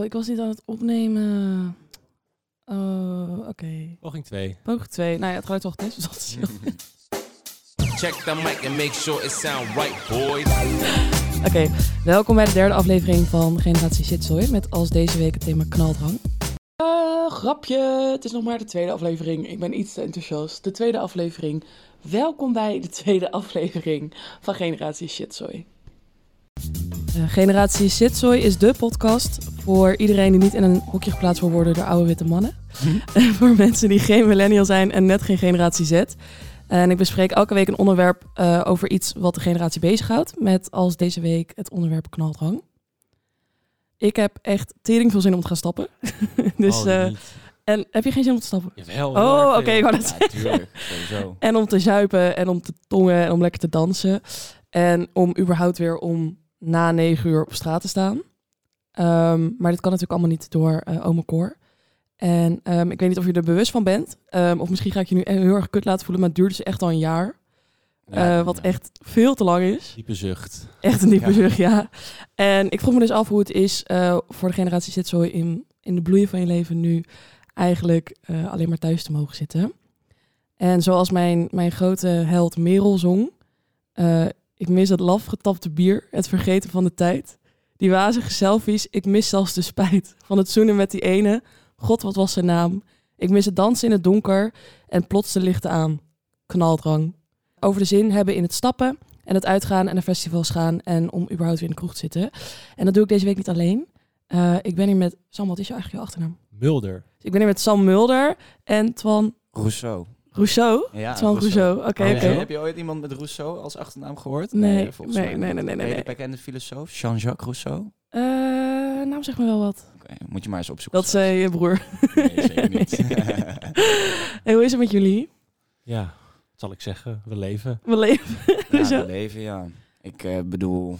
Oh, ik was niet aan het opnemen. Oh, oké. Poging 2. Poging 2. Nou ja, het geluid was getest, dus dat. Check the mic and make sure it sound right, boys. Oké, welkom bij de derde aflevering van Generatie Shitzooi. Met als deze week het thema knaldrang. Uh, grapje, het is nog maar de tweede aflevering. Ik ben iets te enthousiast. De tweede aflevering. Welkom bij de tweede aflevering van Generatie Shitzooi. Uh, Generatie Shitzooi is de podcast voor iedereen die niet in een hokje geplaatst wil worden door oude witte mannen. En voor mensen die geen millennial zijn en net geen generatie Z. En ik bespreek elke week een onderwerp uh, over iets wat de generatie bezighoudt. Met als deze week het onderwerp knaldrang. Ik heb echt tering veel zin om te gaan stappen. dus, oh, uh, en heb je geen zin om te stappen? Jawel. Oh, oké, okay, ik wou dat ja, tuurlijk, sowieso. En om te zuipen en om te tongen en om lekker te dansen. En om überhaupt weer om na negen uur op straat te staan. Um, maar dit kan natuurlijk allemaal niet door uh. En um, ik weet niet of je er bewust van bent. Um, of misschien ga ik je nu heel erg kut laten voelen, maar het duurt dus echt al een jaar. Ja, uh, wat ja. echt veel te lang is. Diepe zucht. Echt een diepe ja. zucht, ja. En ik vroeg me dus af hoe het is uh, voor de generatie zit zo in, in de bloei van je leven nu eigenlijk uh, alleen maar thuis te mogen zitten. En zoals mijn, mijn grote held Merel zong, ik mis het laf getapte bier, het vergeten van de tijd. Die wazige selfies, ik mis zelfs de spijt van het zoenen met die ene. God, wat was zijn naam? Ik mis het dansen in het donker en plots de lichten aan. Knaldrang. Over de zin hebben in het stappen en het uitgaan en naar festivals gaan en om überhaupt weer in de kroeg te zitten. En dat doe ik deze week niet alleen. Uh, ik ben hier met... Sam, wat is je eigenlijk je achternaam? Mulder. Ik ben hier met Sam Mulder en Twan... Rousseau. Rousseau? Ja, Twan Rousseau. Oké, okay, heb je ooit iemand met Rousseau als achternaam gehoord? Nee, nee, volgens nee, mij nee, nee, nee, nee, nee. nee. bekende filosoof, Jean-Jacques Rousseau? Uh, naam zeg me wel wat. Okay, moet je maar eens opzoeken. Dat zei je broer. Nee, zeker niet. hey, hoe is het met jullie? Ja, wat zal ik zeggen? We leven. We leven. ja, we leven, ja. Ik uh, bedoel,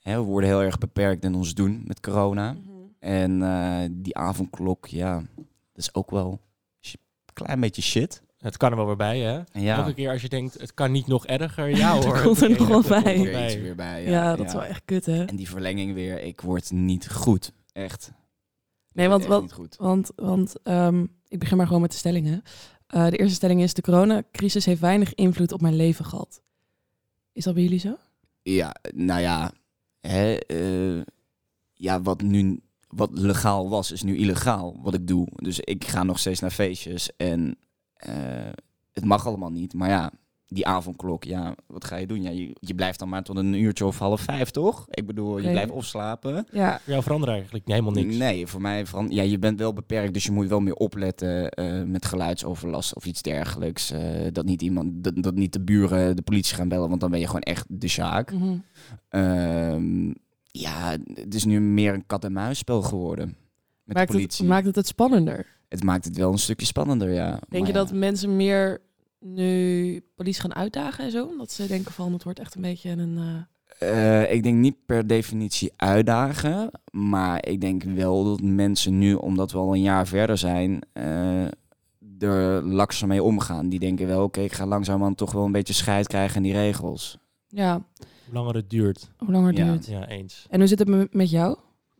hè, we worden heel erg beperkt in ons doen met corona. Mm -hmm. En uh, die avondklok, ja, dat is ook wel een klein beetje shit. Het kan er wel weer bij, hè? Ja. Elke keer als je denkt, het kan niet nog erger, ja hoor. er komt er nog wel bij. Er weer iets weer bij. Ja, ja dat is wel echt kut, hè? En die verlenging weer, ik word niet goed. Echt. Nee, want, niet goed. want, want um, ik begin maar gewoon met de stellingen. Uh, de eerste stelling is, de coronacrisis heeft weinig invloed op mijn leven gehad. Is dat bij jullie zo? Ja, nou ja. Hè, uh, ja, wat nu wat legaal was, is nu illegaal wat ik doe. Dus ik ga nog steeds naar feestjes en het mag allemaal niet. Maar ja, die avondklok, ja, wat ga je doen? Ja, je, je blijft dan maar tot een uurtje of half vijf, toch? Ik bedoel, je Nee. blijft opslapen. Ja. Voor jou verandert eigenlijk helemaal niks. Nee, voor mij veran- ja, je bent wel beperkt, dus je moet wel meer opletten uh, met geluidsoverlast of iets dergelijks. Uh, dat niet iemand, dat, dat niet de buren de politie gaan bellen, want dan ben je gewoon echt de zaak. Mm -hmm. Uh, ja, het is nu meer een kat-en-muisspel geworden. Met maakt, de politie. het, maakt het het spannender? Het maakt het wel een stukje spannender, ja. Denk maar je ja. dat mensen meer nu politie gaan uitdagen en zo? Dat ze denken van het wordt echt een beetje een... Uh... Uh, ik denk niet per definitie uitdagen, maar ik denk wel dat mensen nu, omdat we al een jaar verder zijn, uh, er lakser mee omgaan. Die denken wel, oké, okay, ik ga langzamerhand toch wel een beetje scheid krijgen in die regels. Ja. Hoe langer het duurt. Hoe langer het Ja. duurt. Ja, eens. En hoe zit het met jou?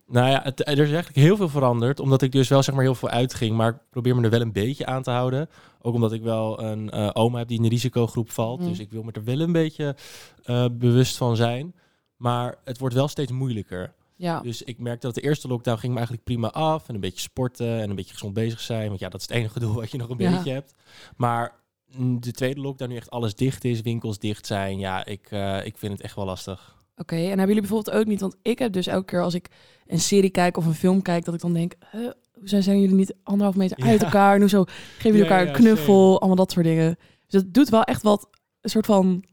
Nou ja, het, er is eigenlijk heel veel veranderd. Omdat ik dus wel zeg maar heel veel uitging. Maar ik probeer me er wel een beetje aan te houden. Ook omdat ik wel een uh, oma heb die in de risicogroep valt. Mm. Dus ik wil me er wel een beetje uh, bewust van zijn. Maar het wordt wel steeds moeilijker. Ja. Dus ik merkte dat de eerste lockdown ging me eigenlijk prima af. En een beetje sporten en een beetje gezond bezig zijn. Want ja, dat is het enige doel wat je nog een Ja. beetje hebt. Maar de tweede lockdown, nu echt alles dicht is, winkels dicht zijn. Ja, ik, uh, ik vind het echt wel lastig. Oké, en hebben jullie bijvoorbeeld ook niet... Want ik heb dus elke keer als ik een serie kijk of een film kijk... dat ik dan denk, huh, hoe zijn jullie niet anderhalf meter Ja. uit elkaar? En hoe zo geven jullie Ja, elkaar ja, een knuffel? same. Allemaal dat soort dingen. Dus het doet wel echt wat, een soort van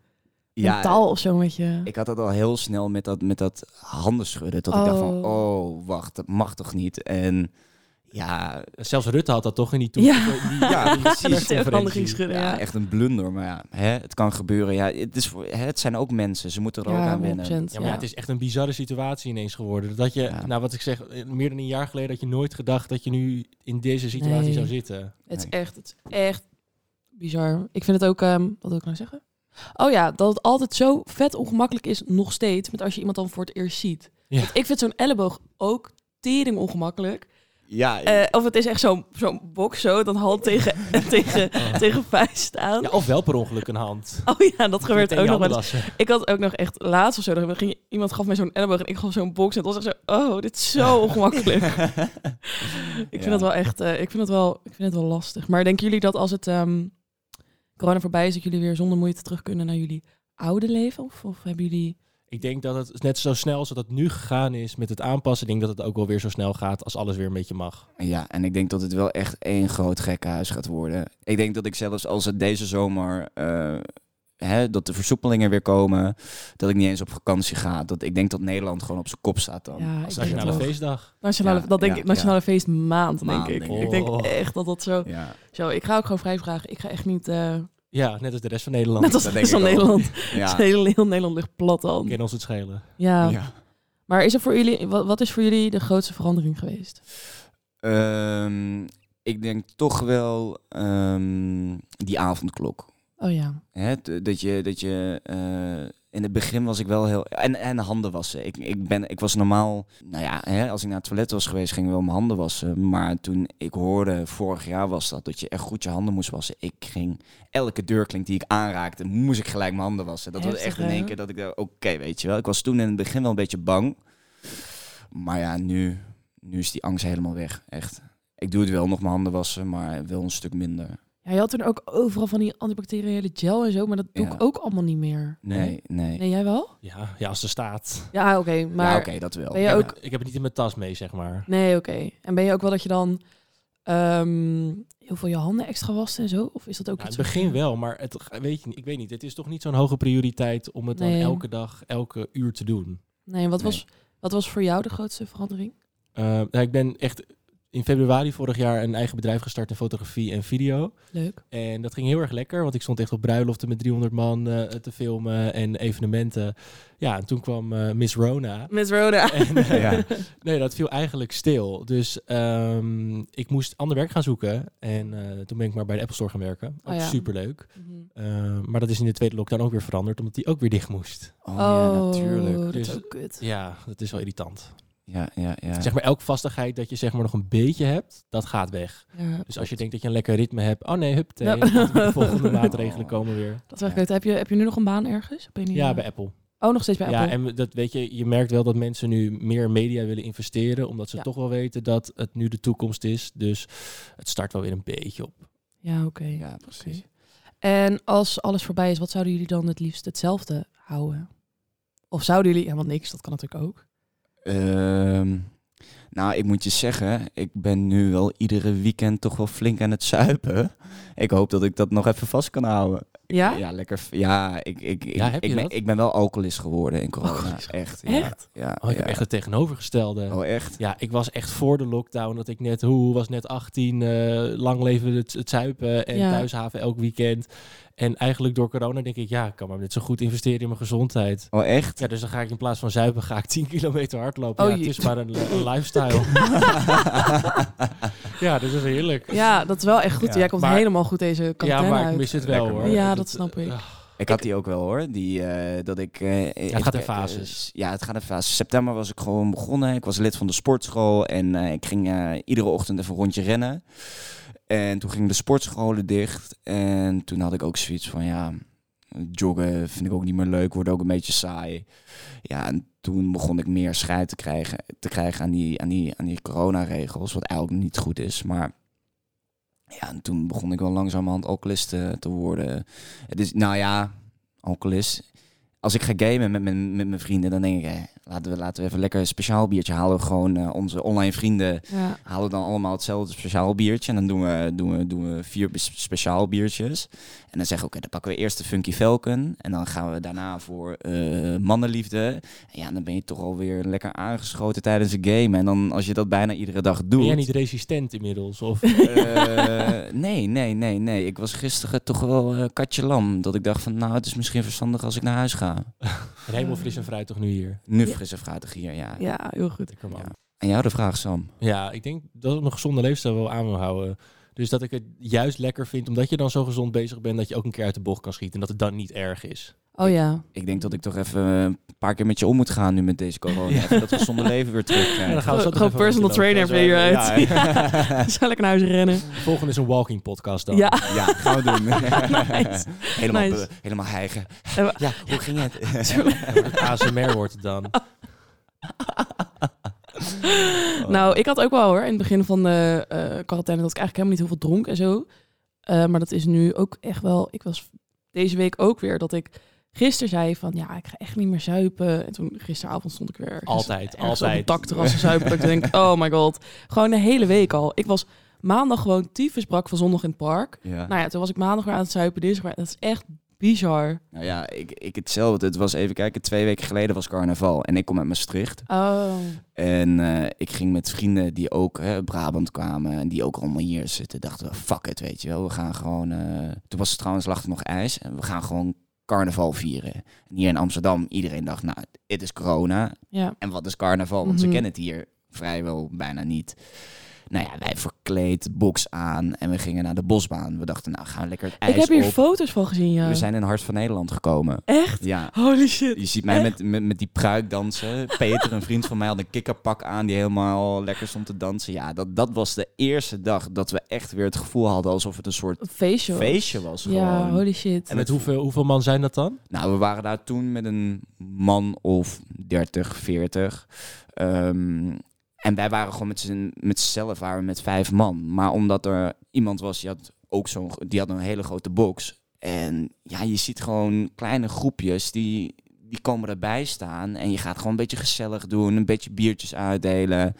mentaal of zo met je. Ik had dat al heel snel met dat, met dat handen schudden. Dat ik dacht van, Oh. oh, wacht, dat mag toch niet? En ja, Zelfs Rutte had dat toch in die toe. Ja. die- Ja, die precies. Schudden, ja, ja. echt een blunder. Maar ja, hè, het kan gebeuren. Ja, het, is hè, het zijn ook mensen. Ze moeten er ook aan wennen. 100%. Ja, maar ja, het is echt een bizarre situatie ineens geworden. Dat je, Ja. nou wat ik zeg, meer dan een jaar geleden had je nooit gedacht dat je nu in deze situatie Nee. zou zitten. Het is Nee. echt, het is echt bizar. Ik vind het ook, ehm, wat wil ik nou zeggen? Oh ja, dat het altijd zo vet ongemakkelijk is, nog steeds, met als je iemand dan voor het eerst ziet. Ja. Want ik vind zo'n elleboog ook tering ongemakkelijk. Ja, Eh, of het is echt zo'n zo'n box zo, dan hand tegen, tegen, tegen vuist aan. Ja, of wel per ongeluk een hand. Oh ja, dat gebeurt ook nog wel eens. Ik had ook nog echt laatst of zo, dan ging iemand gaf mij zo'n elleboog en ik gaf zo'n box en het was echt zo, oh, dit is zo ongemakkelijk. ik vind Ja. het wel echt, eh, ik vind het wel, ik vind het wel lastig. Maar denken jullie dat als het ehm, corona voorbij is, dat jullie weer zonder moeite terug kunnen naar jullie oude leven? Of, of hebben jullie... Ik denk dat het net zo snel als dat het nu gegaan is met het aanpassen, ik denk dat het ook wel weer zo snel gaat als alles weer een beetje mag. Ja, en ik denk dat het wel echt één groot gekkenhuis gaat worden. Ik denk dat ik zelfs als het deze zomer, eh, hè, dat de versoepelingen weer komen, dat ik niet eens op vakantie ga. Dat, ik denk dat Nederland gewoon op zijn kop staat dan. Ja, Als ik Nationale feestdag. Nationale, Ja, dat denk ja, ik, nationale ja. feestmaand, Maand, denk ik. denk ik. denk ik. echt dat dat zo, Ja, zo... Ik ga ook gewoon vrij vragen. Ik ga echt niet... eh Ja, net als de rest van Nederland. net als dat de rest van. Nederland. ja. Heel, heel Nederland ligt plat dan. Ken ons het schelen. Ja. ja. Maar is er voor jullie, wat, wat is voor jullie de grootste verandering geweest? Ehm, ik denk toch wel ehm, die avondklok. Oh ja. Hè, dat je, dat je eh, in het begin was ik wel heel. En, en handen wassen. Ik, ik, ben, ik was normaal. Nou ja, hè, als ik naar het toilet was geweest, ging ik wel mijn handen wassen. Maar toen ik hoorde, vorig jaar was dat, dat je echt goed je handen moest wassen. Ik ging elke deurklink die ik aanraakte, moest ik gelijk mijn handen wassen. Dat was echt in één keer dat ik dacht, oké, weet je wel. Ik was toen in het begin wel een beetje bang. Maar ja, nu, nu is die angst helemaal weg. Echt. Ik doe het wel nog mijn handen wassen, maar wel een stuk minder. Ja, je had toen ook overal van die antibacteriële gel en zo, maar dat doe Ja. ik ook allemaal niet meer. Nee, nee. Nee, jij wel? Ja, ja als er staat. Ja, oké. maar ja, oké, dat wel. ben je Ik ook... heb, ik heb het niet in mijn tas mee, zeg maar. Nee, oké. En ben je ook wel dat je dan ehm, heel veel je handen extra wast en zo? Of is dat ook Nou, iets het begin wel, maar het, weet je, niet- ik weet niet. Het is toch niet zo'n hoge prioriteit om het dan elke dag, elke uur te doen. Nee, wat, Nee. Was, wat was voor jou de grootste verandering? Eh, nou, ik ben echt in februari vorig jaar een eigen bedrijf gestart in fotografie en video. Leuk. En dat ging heel erg lekker, want ik stond echt op bruiloften met 300 man eh, te filmen en evenementen. Ja, en toen kwam eh, Miss Rona. Miss Rhoda. En, eh, Ja. nee, dat viel eigenlijk stil. Dus ehm, ik moest ander werk gaan zoeken. En eh, toen ben ik maar bij de Apple Store gaan werken. Ook Oh ja. superleuk. Mhm. Eh, maar dat is in de tweede lockdown ook weer veranderd, omdat die ook weer dicht moest. Oh, ja, Oh, natuurlijk. dat is Dus- ook kut. Ja, dat is wel irritant. Ja, ja, ja. Zeg maar, elke vastigheid dat je zeg maar nog een beetje hebt, dat gaat weg. Ja. Dus als je denkt dat je een lekker ritme hebt, oh nee, hup, Ja. de volgende maatregelen komen weer. Dat kut. Heb je, heb je nu nog een baan ergens? Ben je Ja, bij Apple. Oh, nog steeds bij Ja, Apple? en dat weet je, je merkt wel dat mensen nu meer in media willen investeren, omdat ze Ja. toch wel weten dat het nu de toekomst is. Dus het start wel weer een beetje op. Ja, oké. Ja, precies. En als alles voorbij is, wat zouden jullie dan het liefst hetzelfde houden? Of zouden jullie, ja, want niks, dat kan natuurlijk ook. Ehm, nou, ik moet je zeggen, ik ben nu wel iedere weekend toch wel flink aan het zuipen. Ik hoop dat ik dat nog even vast kan houden. Ja? Ja, lekker. Ja, ik, ik, ik, Ja, heb ik, je ben, dat? ik ben wel alcoholist geworden in corona. Alcoholist Echt. Echt? Ja, ja, Oh, ik ja. heb echt het tegenovergestelde. Oh, echt? Ja, ik was echt voor de lockdown dat ik net, hoe was net 18, eh, lang leven het, het zuipen en Ja. thuishaven elk weekend. En eigenlijk door corona denk ik, ja, ik kan maar net zo goed investeren in mijn gezondheid. Oh, echt? Ja, dus dan ga ik in plaats van zuipen, ga ik 10 kilometer hardlopen. Oh, ja, het is maar een, een lifestyle. ja, dat is heerlijk. Ja, dat is wel echt goed. Ja, Jij komt maar- helemaal goed deze Ja, quarantaine maar ik mis het wel Lekker, hoor. Ja, dat snap ik. ah, Ik had die ook wel hoor. Die, eh, dat ik, eh, het even gaat in fases. eh, ja, het gaat in fases. September was ik gewoon begonnen. Ik was lid van de sportschool en eh, ik ging eh, iedere ochtend even een rondje rennen. En toen gingen de sportscholen dicht. En toen had ik ook zoiets van ja, joggen vind ik ook niet meer leuk, wordt ook een beetje saai. Ja, en toen begon ik meer scheid te krijgen, te krijgen aan die, aan die, aan die coronaregels, wat eigenlijk niet goed is. Maar ja, en toen begon ik wel langzamerhand alcoholist te, te worden. Het is, nou ja, alcoholist. Als ik ga gamen met mijn, met mijn vrienden, dan denk ik, eh, laten, we, laten we even lekker een speciaal biertje halen. We Gewoon eh, onze online vrienden Ja. halen dan allemaal hetzelfde speciaal biertje. En dan doen we, doen we, doen we vier speciaal biertjes. En dan zeggen we, oké, dan pakken we eerst de Funky Falcon. En dan gaan we daarna voor eh, mannenliefde. En ja, dan ben je toch alweer lekker aangeschoten tijdens een game. En dan als je dat bijna iedere dag doet... Ben jij niet resistent inmiddels? Of Eh, nee, nee, nee, nee. Ik was gisteren toch wel katje lam. Dat ik dacht van, nou, het is misschien verstandig als ik naar huis ga. en helemaal fris en fruit toch nu hier? Nu Ja. frisse fruitig hier, ja. ja, heel goed. Ja. En jou de vraag, Sam. Ja, ik denk dat ik nog gezonde leefstijl wel aan wil houden. Dus dat ik het juist lekker vind, omdat je dan zo gezond bezig bent, dat je ook een keer uit de bocht kan schieten. En dat het dan niet erg is. Oh ja. Ik denk dat ik toch even een paar keer met je om moet gaan nu met deze corona. Even dat gezonde leven weer terug Ja, dan gaan we zo Gewoon personal trainer ben je eruit. Ja, Zal ik naar huis rennen? Volgende is een walking podcast dan. Ja. ja, gaan we doen. Nice. helemaal, Nice. helemaal hijgen. En we- Ja, hoe ging het? Het ASMR wordt het dan. Nou, ik had ook wel hoor, in het begin van de eh, quarantaine, dat ik eigenlijk helemaal niet heel veel dronk en zo. Eh, maar dat is nu ook echt wel, ik was deze week ook weer, dat ik gisteren zei van, ja, ik ga echt niet meer zuipen. En toen gisteravond stond ik weer ergens, Altijd, ergens op altijd. een dakterras te zuipen. dat ik denk, oh my god. Gewoon de hele week al. Ik was maandag gewoon tyfus brak van zondag in het park. Ja. Nou ja, toen was ik maandag weer aan het zuipen, dinsdag. Dat is echt bizar. Nou ja, ik, ik hetzelfde. Het was even kijken, twee weken geleden was carnaval. En ik kom uit Maastricht. Oh, En eh, ik ging met vrienden die ook Brabant kwamen en die ook allemaal hier zitten. Dachten we, fuck it, weet je wel. We gaan gewoon... eh, toen was het trouwens, lag er nog ijs. En we gaan gewoon carnaval vieren. En hier in Amsterdam, iedereen dacht, nou, het is corona. ja. En wat is carnaval? Want ze Mhm. kennen het hier vrijwel bijna niet. Nou ja, wij verkleed, box aan en we gingen naar de bosbaan. We dachten, nou, gaan we lekker het ijs Ik heb hier op. foto's van gezien, ja. We zijn in Hart van Nederland gekomen. Echt? Ja, Holy shit. je ziet mij met, met, met die pruik dansen. Peter, een vriend van mij, had een kikkerpak aan die helemaal lekker stond te dansen. Ja, dat, dat was de eerste dag dat we echt weer het gevoel hadden alsof het een soort Een feestje. feestje was. Ja, gewoon. holy shit. En met hoeveel, hoeveel man zijn dat dan? Nou, we waren daar toen met een man of 30, 40. Ehm, en wij waren gewoon met z'n met z'n zelf waren we met vijf man. Maar omdat er iemand was, die had ook zo'n die had een hele grote box. En ja, je ziet gewoon kleine groepjes die, die komen erbij staan. En je gaat gewoon een beetje gezellig doen, een beetje biertjes uitdelen. Ja,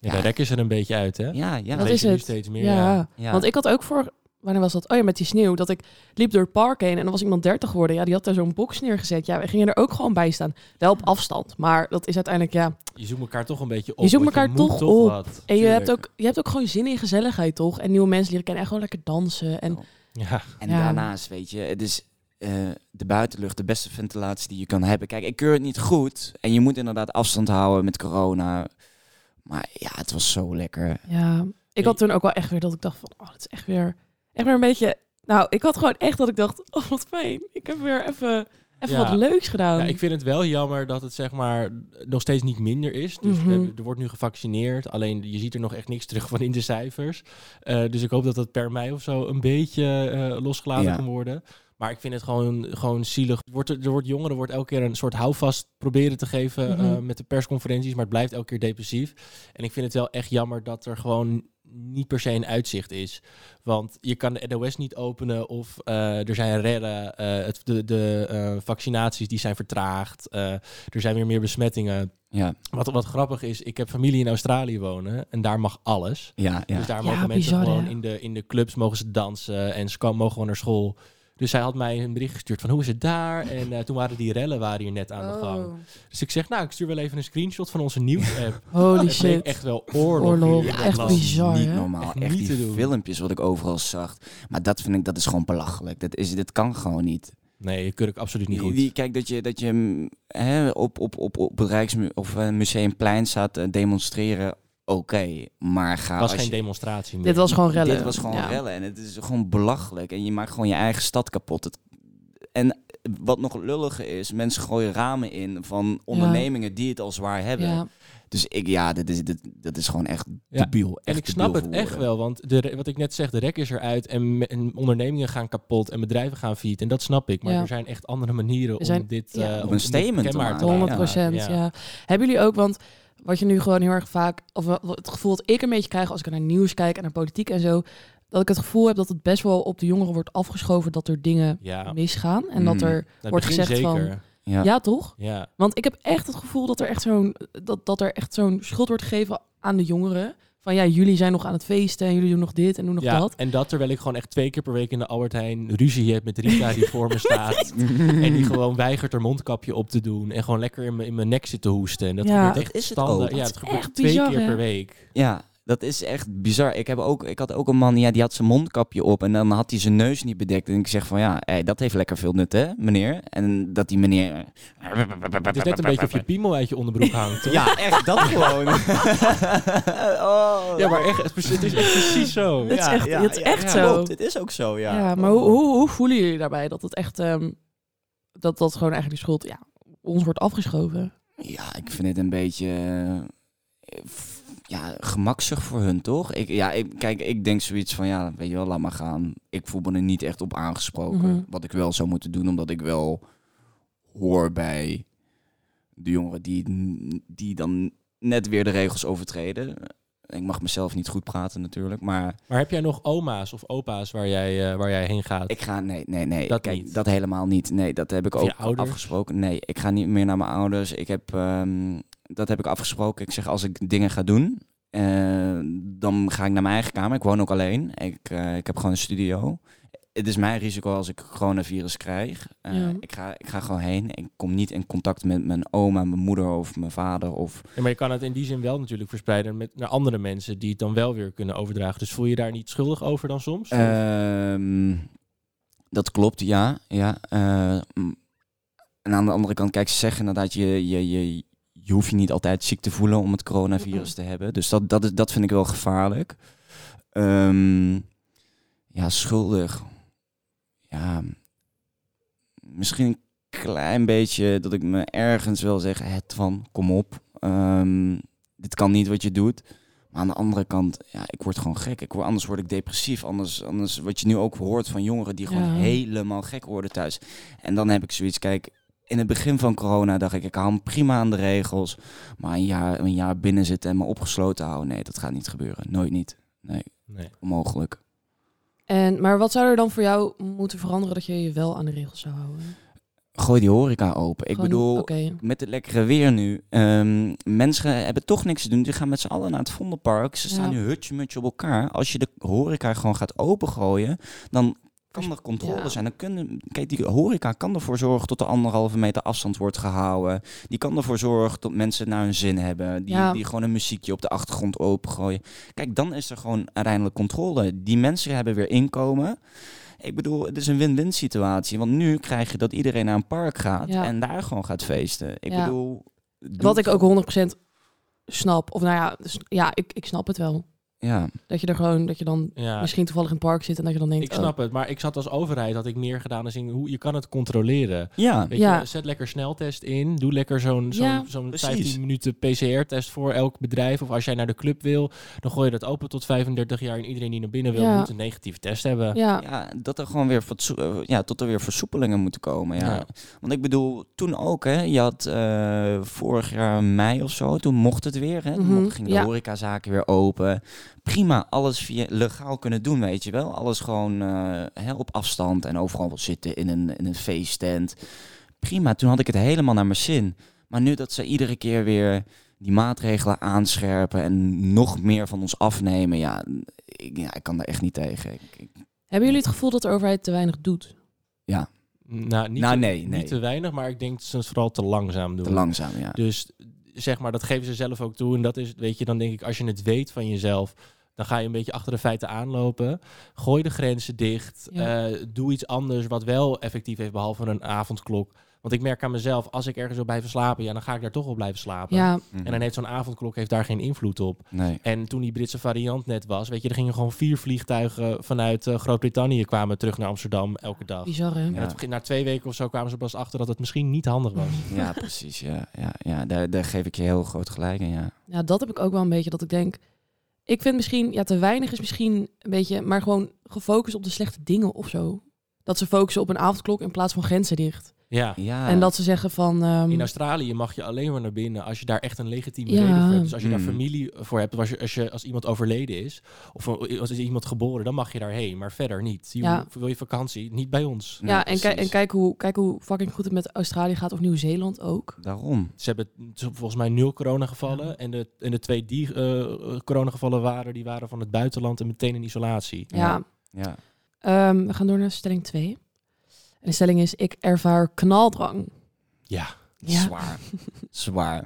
Ja. de rek is er een beetje uit, hè? Ja, ja. Dat is het. steeds meer. ja. ja. ja. want ik had ook voor... Wanneer was dat? Oh ja, met die sneeuw. Dat ik liep door het park heen en er was iemand 30 geworden. Ja, die had daar zo'n box neergezet. Ja, we gingen er ook gewoon bij staan. Wel op afstand. Maar dat is uiteindelijk, ja... Je zoekt elkaar toch een beetje op. Je zoekt elkaar toch op. wat. En je hebt, ook, je hebt ook gewoon zin in gezelligheid, toch? En nieuwe mensen leren kennen en gewoon lekker dansen. En Ja, En Ja. daarnaast, weet je, het is eh, de buitenlucht de beste ventilatie die je kan hebben. Kijk, ik keur het niet goed. En je moet inderdaad afstand houden met corona. Maar ja, het was zo lekker. ja... Ik had toen ook wel echt weer dat ik dacht van... Oh, het is echt weer... Echt weer een beetje... Nou, ik had gewoon echt dat ik dacht... Oh, wat fijn. Ik heb weer even, even Ja. wat leuks gedaan. Ja, ik vind het wel jammer dat het zeg maar nog steeds niet minder is. Dus Mhm. we- er wordt nu gevaccineerd. Alleen je ziet er nog echt niks terug van in de cijfers. Eh, dus ik hoop dat het per mei of zo een beetje eh, losgelaten Ja. kan worden. Maar ik vind het gewoon, gewoon zielig. Er wordt, er wordt jongeren wordt elke keer een soort houvast proberen te geven Mhm. eh, met de persconferenties. Maar het blijft elke keer depressief. En ik vind het wel echt jammer dat er gewoon niet per se een uitzicht is. Want je kan de NOS niet openen of eh, er zijn rellen. eh, het, de de eh, vaccinaties die zijn vertraagd. eh, er zijn weer meer besmettingen. Ja, Wat, wat grappig is, ik heb familie in Australië wonen en daar mag alles. ja, ja. Dus daar Ja, mogen mensen bizar, gewoon in de, in de clubs mogen ze dansen en ze kan, mogen gewoon naar school. Dus zij had mij een bericht gestuurd van hoe is het daar? En eh, toen waren die rellen waren hier net aan de gang. Oh. Dus ik zeg, nou, ik stuur wel even een screenshot van onze nieuws-app. Holy het shit. echt wel oorlog. Ja, echt was- bizar, niet hè? normaal. Echt Echt, niet te die doen. filmpjes wat ik overal zag. Maar dat vind ik, dat is gewoon belachelijk. Dat, is, dat kan gewoon niet. Nee, dat keur ik absoluut niet goed. Die, kijk, dat je, dat je mm, hè, op, op, op, op het Rijksmuseum of eh, Museumplein staat te demonstreren, oké. maar ga Het was geen je- demonstratie meer. Dit was gewoon rellen. Dit was gewoon Ja. rellen en het is gewoon belachelijk. En je maakt gewoon je eigen stad kapot. Het, en wat nog lulliger is, mensen gooien ramen in van ondernemingen die het al zwaar hebben. Ja. Dus ik, ja, dit is, dit, dat is gewoon echt Ja, debiel. En Echt ik snap het echt wel, want de, wat ik net zeg, de rek is eruit en, en ondernemingen gaan kapot en bedrijven gaan failliet. En dat snap ik, maar Ja. er zijn echt andere manieren Er zijn- om dit ja. eh, Om om een statement te maken. 100 maken. procent, ja, Ja. Hebben jullie ook, want wat je nu gewoon heel erg vaak, of het gevoel dat ik een beetje krijg als ik naar nieuws kijk en naar politiek en zo, dat ik het gevoel heb dat het best wel op de jongeren wordt afgeschoven dat er dingen Ja, misgaan. En dat Mm. er, dat wordt gezegd van-. Ja. ja. toch? Ja. Want ik heb echt het gevoel dat er echt zo'n, dat, dat er echt zo'n schuld wordt gegeven aan de jongeren. Van ja, jullie zijn nog aan het feesten en jullie doen nog dit en doen nog ja, dat. en dat terwijl ik gewoon echt twee keer per week in de Albert Heijn ruzie heb met Rita die voor me staat. en die gewoon weigert haar mondkapje op te doen. En gewoon lekker in mijn, in mijn nek zit te hoesten. En dat Ja. gebeurt Dat echt is het standaard. ook. Ja, Dat het gebeurt echt twee bizar, keer hè? per week. Ja, Dat is echt bizar. Ik, heb ook, ik had ook een man, ja, die had zijn mondkapje op en dan had hij zijn neus niet bedekt. En ik zeg van ja, hey, dat heeft lekker veel nut, hè, meneer? En dat die meneer. Het is net een beetje of je piemel uit je onderbroek hangt. toch? Ja, echt, dat gewoon. oh, Ja, maar echt, het is- echt precies zo. Het is echt- het is echt zo. Klopt, het is ook zo, ja. Ja, maar hoe, hoe, hoe voelen jullie daarbij dat het echt, ehm, dat dat gewoon eigenlijk de schuld, ja, ons wordt afgeschoven? Ja, ik vind het een beetje eh, ja, gemaksig voor hun, toch? Ik, ja, ik, kijk, ik denk zoiets van, ja, weet je wel, laat maar gaan. Ik voel me er niet echt op aangesproken. Mhm. Wat ik wel zou moeten doen, omdat ik wel hoor bij de jongeren die, die dan net weer de regels overtreden. Ik mag mezelf niet goed praten natuurlijk, maar Maar heb jij nog oma's of opa's waar jij, eh, waar jij heen gaat? ik ga, nee, nee, nee. Dat Kijk, niet. dat helemaal niet. Nee, dat heb ik ook ouders? afgesproken. Nee, ik ga niet meer naar mijn ouders. Ik heb, ehm, dat heb ik afgesproken. Ik zeg, als ik dingen ga doen, eh, dan ga ik naar mijn eigen kamer. Ik woon ook alleen. Ik, eh, ik heb gewoon een studio. Het is mijn risico als ik coronavirus krijg. Eh, Ja. ik, ga, ik ga gewoon heen. Ik kom niet in contact met mijn oma, mijn moeder of mijn vader. Of, Ja, maar je kan het in die zin wel natuurlijk verspreiden met, naar andere mensen die het dan wel weer kunnen overdragen. Dus voel je daar niet schuldig over dan soms? Ehm, dat klopt, ja. ja eh, mm. en aan de andere kant, kijk, ze zeggen inderdaad, je, je, je, je hoeft je niet altijd ziek te voelen om het coronavirus te hebben. Dus dat, dat, is, dat vind ik wel gevaarlijk. Ehm, ja, schuldig. Ja, misschien een klein beetje dat ik me ergens wil zeggen, het van, kom op. Ehm, dit kan niet wat je doet. Maar aan de andere kant, ja, ik word gewoon gek. Ik word, anders word ik depressief. Anders, anders wat je nu ook hoort van jongeren die gewoon Ja. helemaal gek worden thuis. En dan heb ik zoiets, kijk, in het begin van corona dacht ik, ik hou me prima aan de regels. Maar een jaar, een jaar binnen zitten en me opgesloten houden, nee, dat gaat niet gebeuren. Nooit niet. Nee, Nee. onmogelijk. En, maar wat zou er dan voor jou moeten veranderen dat je je wel aan de regels zou houden? Gooi die horeca open. Ik Gewoon- bedoel, Oké. met het lekkere weer nu. ehm, mensen hebben toch niks te doen. Die gaan met z'n allen naar het Vondelpark. Ze staan Ja. nu hutje-mutje op elkaar. Als je de horeca gewoon gaat opengooien, dan kan er controle Ja. zijn. Dan kunnen, kijk, die horeca kan ervoor zorgen tot de anderhalve meter afstand wordt gehouden. Die kan ervoor zorgen dat mensen naar hun zin hebben. Die, Ja. die gewoon een muziekje op de achtergrond opengooien. Kijk, dan is er gewoon uiteindelijk controle. Die mensen hebben weer inkomen. Ik bedoel, het is een win-win situatie. Want nu krijg je dat iedereen naar een park gaat Ja. en daar gewoon gaat feesten. Ik bedoel... doe Wat ik ook 100% snap. Of nou ja, dus, ja ik, ik snap het wel. Ja, Dat je er gewoon, dat je dan Ja, misschien toevallig in het park zit en dat je dan denkt... ik snap het. Maar ik zat als overheid, had ik meer gedaan als in hoe je kan het controleren. ja. Weet Ja. je, zet lekker sneltest in. Doe lekker zo'n zo'n Ja, zo'n precies. 15 minuten PCR-test voor elk bedrijf. Of als jij naar de club wil, dan gooi je dat open tot 35 jaar. En iedereen die naar binnen wil, Ja. moet een negatieve test hebben. oh, ja, ja, dat er gewoon weer eh, ja, tot er weer versoepelingen moeten komen. Ja. Ja. Want ik bedoel, toen ook, hè, je had eh, vorig jaar mei of zo, toen mocht het weer. Hè, toen mocht- gingen de ja. horecazaken weer open. Prima, alles via legaal kunnen doen, weet je wel. Alles gewoon eh, hè, op afstand en overal zitten in een, in een feesttent. Prima, toen had ik het helemaal naar mijn zin. Maar nu dat ze iedere keer weer die maatregelen aanscherpen en nog meer van ons afnemen, ja, ik, ja, ik kan daar echt niet tegen. Ik, ik- Hebben jullie het gevoel dat de overheid te weinig doet? Nou, niet, Nou, te, nee, nee. niet te weinig, maar ik denk dat ze het vooral te langzaam doen. te langzaam, ja. Dus zeg maar, dat geven ze zelf ook toe. En dat is, weet je, dan denk ik, als je het weet van jezelf, dan ga je een beetje achter de feiten aanlopen. Gooi de grenzen dicht. Ja. eh, doe iets anders wat wel effectief heeft, behalve een avondklok. Want ik merk aan mezelf, als ik ergens wil blijven slapen, ja, dan ga ik daar toch wel blijven slapen. Ja, En dan heeft zo'n avondklok heeft daar geen invloed op. Nee. En toen die Britse variant net was, weet je, er gingen gewoon vier vliegtuigen vanuit eh, Groot-Brittannië kwamen terug naar Amsterdam elke dag. bizar hè? En Ja. het begin, na twee weken of zo kwamen ze pas achter dat het misschien niet handig was. Ja, precies. Ja, ja, ja. Daar, daar geef ik je heel groot gelijk in. Ja. Ja, dat heb ik ook wel een beetje. Dat ik denk, ik vind misschien, ja, te weinig is misschien een beetje, maar gewoon gefocust op de slechte dingen of zo. Dat ze focussen op een avondklok in plaats van grenzen dicht. Ja. ja. En dat ze zeggen van, ehm, In Australië mag je alleen maar naar binnen als je daar echt een legitieme Ja. reden voor hebt. Dus als je daar Mm. familie voor hebt, als, je, als, je, als iemand overleden is, of als is iemand geboren, dan mag je daarheen, maar verder niet. Je, Ja. Wil je vakantie? Niet bij ons. Nee, ja, en, kijk en kijk, hoe, kijk hoe fucking goed het met Australië gaat of Nieuw-Zeeland ook. Daarom. Ze hebben volgens mij nul coronagevallen. Ja. En, de, en de twee die eh coronagevallen waren, die waren van het buitenland en meteen in isolatie. Ja, Ja. Ehm, we gaan door naar stelling 2. De stelling is, ik ervaar knaldrang. Ja. Ja. Zwaar. Zwaar.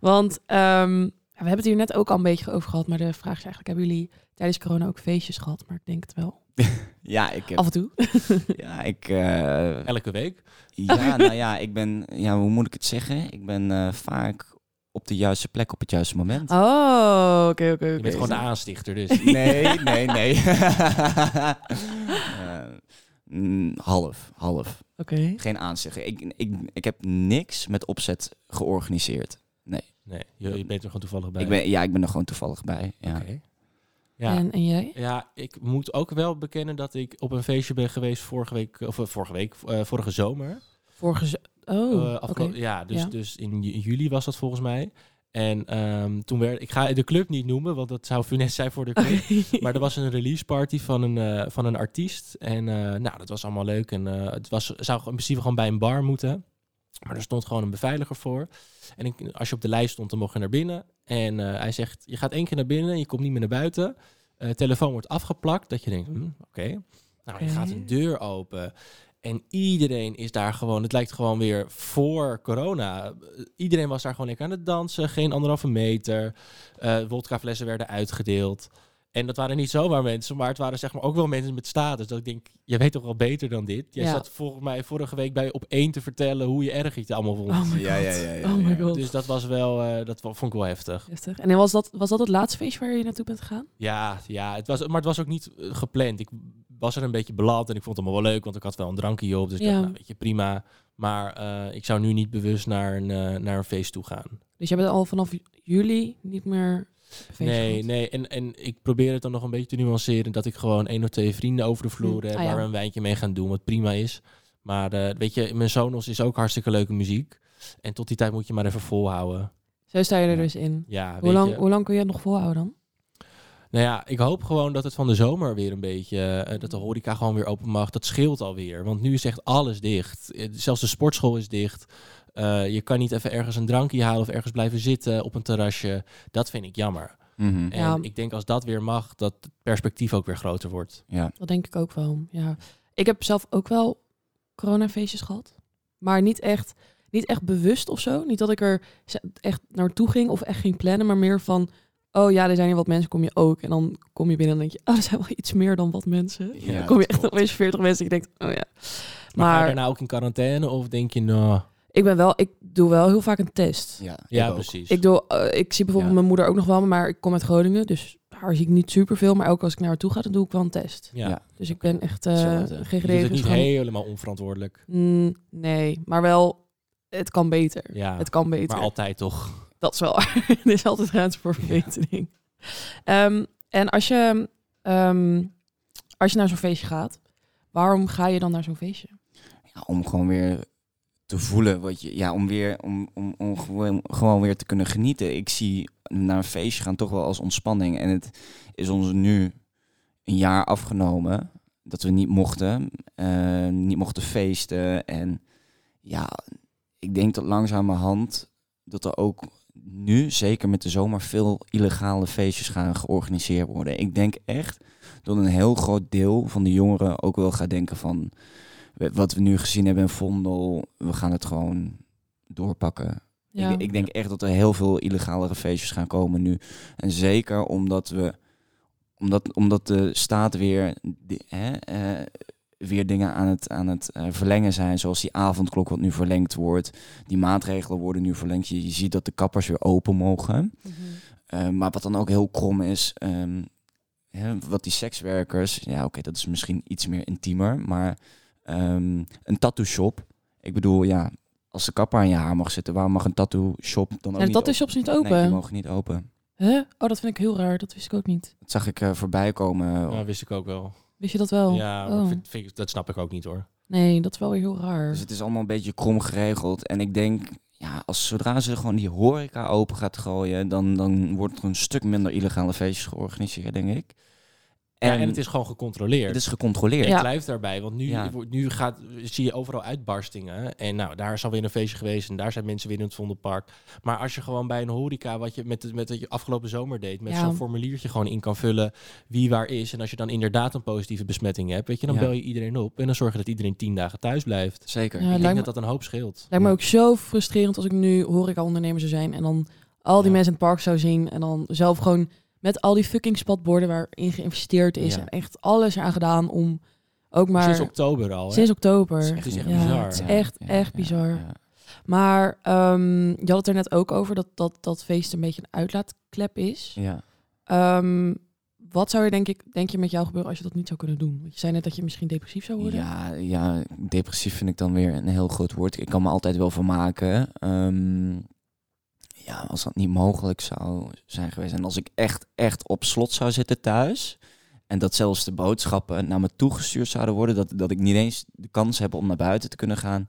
Want ehm, we hebben het hier net ook al een beetje over gehad, maar de vraag is eigenlijk, hebben jullie tijdens corona ook feestjes gehad? Maar ik denk het wel. Ja, ik heb... Af en toe. Ja, ik... eh, Elke week. ja, nou ja, ik ben... Ja, hoe moet ik het zeggen? Ik ben eh, vaak op de juiste plek op het juiste moment. Oh, oké, oké, Je bent gewoon de aanstichter, dus. Nee, nee, nee. Eh, mm, half, half. Oké. Geen aanzeggen. Ik, ik, ik heb niks met opzet georganiseerd. Nee, je, je bent er gewoon toevallig bij. Ik ben, ja, ik ben er gewoon toevallig bij. Ja. Oké. Ja. En, en jij? Ja, ik moet ook wel bekennen dat ik op een feestje ben geweest vorige week, of eh, vorige week, eh, vorige zomer. Vorige... Oh, Eh, Ja, dus, Ja. dus in ju- juli was dat volgens mij. En ehm, toen werd, ik ga de club niet noemen, want dat zou funest zijn voor de club. Maar er was een release party van een, eh, van een artiest. En eh, nou, dat was allemaal leuk. En eh, het was, zou in principe gewoon bij een bar moeten. Maar er stond gewoon een beveiliger voor. En ik, als je op de lijst stond, dan mocht je naar binnen. En hij zegt, je gaat één keer naar binnen, je komt niet meer naar buiten. Telefoon wordt afgeplakt, dat je denkt, hm, oké. Nou, je gaat een deur open. En iedereen is daar gewoon, het lijkt gewoon weer voor corona. Iedereen was daar gewoon lekker aan het dansen, geen anderhalve meter. Eh wodkaflessen werden uitgedeeld. En dat waren niet zomaar mensen, maar het waren zeg maar ook wel mensen met status. Dat ik denk, je weet toch wel beter dan dit? Jij Ja. zat volgens mij vorige week bij op één te vertellen hoe je erg het allemaal vond. Oh my Ja, ja, ja, ja, oh my god. Dus dat was wel, eh, dat vond ik wel heftig. Heftig. En was dat, was dat het laatste feestje waar je naartoe bent gegaan? Ja, ja het was, maar het was ook niet eh, gepland. Ik was er een beetje beland en ik vond het allemaal wel leuk, want ik had wel een drankje op. Dus ik Ja. dacht, nou, weet je, prima. Maar eh, ik zou nu niet bewust naar een, eh, naar een feest toe gaan. Dus je bent al vanaf juli niet meer Nee, gehad? nee. En, en ik probeer het dan nog een beetje te nuanceren. Dat ik gewoon één of twee vrienden over de vloer Hm, heb. ah. Waar we een wijntje mee gaan doen. Wat prima is. Maar eh, weet je, mijn Sonos is ook hartstikke leuke muziek. En tot die tijd moet je maar even volhouden. Zo sta je er dus in. Ja, Hoe lang, je. hoe lang kun je het nog volhouden dan? Nou ja, ik hoop gewoon dat het van de zomer weer een beetje... eh, dat de horeca gewoon weer open mag. Dat scheelt alweer. Want nu is echt alles dicht. Eh, Zelfs de sportschool is dicht. Eh, je kan niet even ergens een drankje halen of ergens blijven zitten op een terrasje. Dat vind ik jammer. Mhm. En Ja. ik denk als dat weer mag, dat het perspectief ook weer groter wordt. ja. Dat denk ik ook wel. Ja. Ik heb zelf ook wel coronafeestjes gehad. Maar niet echt, niet echt bewust of zo. Niet dat ik er echt naartoe ging of echt ging plannen. Maar meer van, oh ja, er zijn hier wat mensen, kom je ook. En dan kom je binnen en denk je, oh, er zijn wel iets meer dan wat mensen. Ja, dan kom je echt opeens 40 mensen. Ik denk, oh ja. Maar, ga je daarna ook in quarantaine of denk je, nou... ik ben wel, ik doe wel heel vaak een test. Ja, Ja, ik ook. precies. Ik, doe, eh, ik zie bijvoorbeeld Ja. mijn moeder ook nog wel, maar ik kom uit Groningen. Dus daar zie ik niet superveel. Maar ook als ik naar haar toe ga, dan doe ik wel een test. ja. Ja. Dus ik ben echt uh, GGD. doet het is niet gewoon- helemaal onverantwoordelijk. Mm, nee, maar wel, het kan beter. Ja, Het kan beter. maar altijd toch. Dat is wel er is altijd ruimte voor verbetering. Ehm, en als je, ehm, als je naar zo'n feestje gaat, waarom ga je dan naar zo'n feestje? Ja, om gewoon weer te voelen wat je, ja, om weer, om, om, om gewoon, gewoon weer te kunnen genieten. Ik zie naar een feestje gaan toch wel als ontspanning. En het is ons nu een jaar afgenomen dat we niet mochten, eh, niet mochten feesten. En ja, ik denk dat langzamerhand dat er ook nu, zeker met de zomer, veel illegale feestjes gaan georganiseerd worden. Ik denk echt dat een heel groot deel van de jongeren ook wel gaat denken van wat we nu gezien hebben in Vondel, we gaan het gewoon doorpakken. Ja. Ik, ik denk echt dat er heel veel illegale feestjes gaan komen nu. En zeker omdat we omdat, omdat de staat weer, hè, eh, weer dingen aan het, aan het eh, verlengen zijn. Zoals die avondklok wat nu verlengd wordt. Die maatregelen worden nu verlengd. Je, je ziet dat de kappers weer open mogen. Mhm. Eh, maar wat dan ook heel krom is, ehm, hè, wat die sekswerkers, ja oké, dat is misschien iets meer intiemer, maar ehm, een tattoo shop. Ik bedoel, ja, als de kapper aan je haar mag zitten, waarom mag een tattoo shop dan ook En niet dat is shops niet open? Nee, die mogen niet open. Huh? Oh, dat vind ik heel raar. Dat wist ik ook niet. Dat zag ik eh, voorbij komen. Ja, wist ik ook wel. Wist je dat wel? Ja, Oh. vind, dat snap ik ook niet hoor. Nee, dat is wel weer heel raar. Dus het is allemaal een beetje krom geregeld. En ik denk, ja, als zodra ze gewoon die horeca open gaat gooien, dan, dan wordt er een stuk minder illegale feestjes georganiseerd, denk ik. En, en het is gewoon gecontroleerd. het is gecontroleerd. Ik Ja. blijf daarbij, want nu, Ja. wordt- nu gaat, zie je overal uitbarstingen. En nou, daar is alweer een feestje geweest en daar zijn mensen weer in het Vondelpark. Maar als je gewoon bij een horeca, wat je met, met wat je afgelopen zomer deed, met Ja. zo'n formuliertje gewoon in kan vullen wie waar is. En als je dan inderdaad een positieve besmetting hebt, weet je, dan Ja. bel je iedereen op. En dan zorg je dat iedereen tien dagen thuis blijft. Zeker. Ja, ik denk me- dat dat een hoop scheelt. Lijkt me Ja. ook zo frustrerend als ik nu horeca-ondernemer zou zijn en dan al die Ja. mensen in het park zou zien. En dan zelf gewoon met al die fucking spatborden waarin geïnvesteerd is. Ja. En echt alles aan gedaan om ook maar... Sinds oktober al. hè? Sinds oktober. Het is Het is echt ja, bizar. Het is echt, Ja, echt ja, bizar. ja. Maar ehm, je had het er net ook over dat, dat dat feest een beetje een uitlaatklep is. Ja. Ehm, wat zou er denk, ik, denk je met jou gebeuren als je dat niet zou kunnen doen? Want je zei net dat je misschien depressief zou worden. Ja, ja, depressief vind ik dan weer een heel groot woord. Ik kan me altijd wel vermaken. Ehm ja, als dat niet mogelijk zou zijn geweest. En als ik echt, echt op slot zou zitten thuis. En dat zelfs de boodschappen naar me toegestuurd zouden worden. Dat, dat ik niet eens de kans heb om naar buiten te kunnen gaan.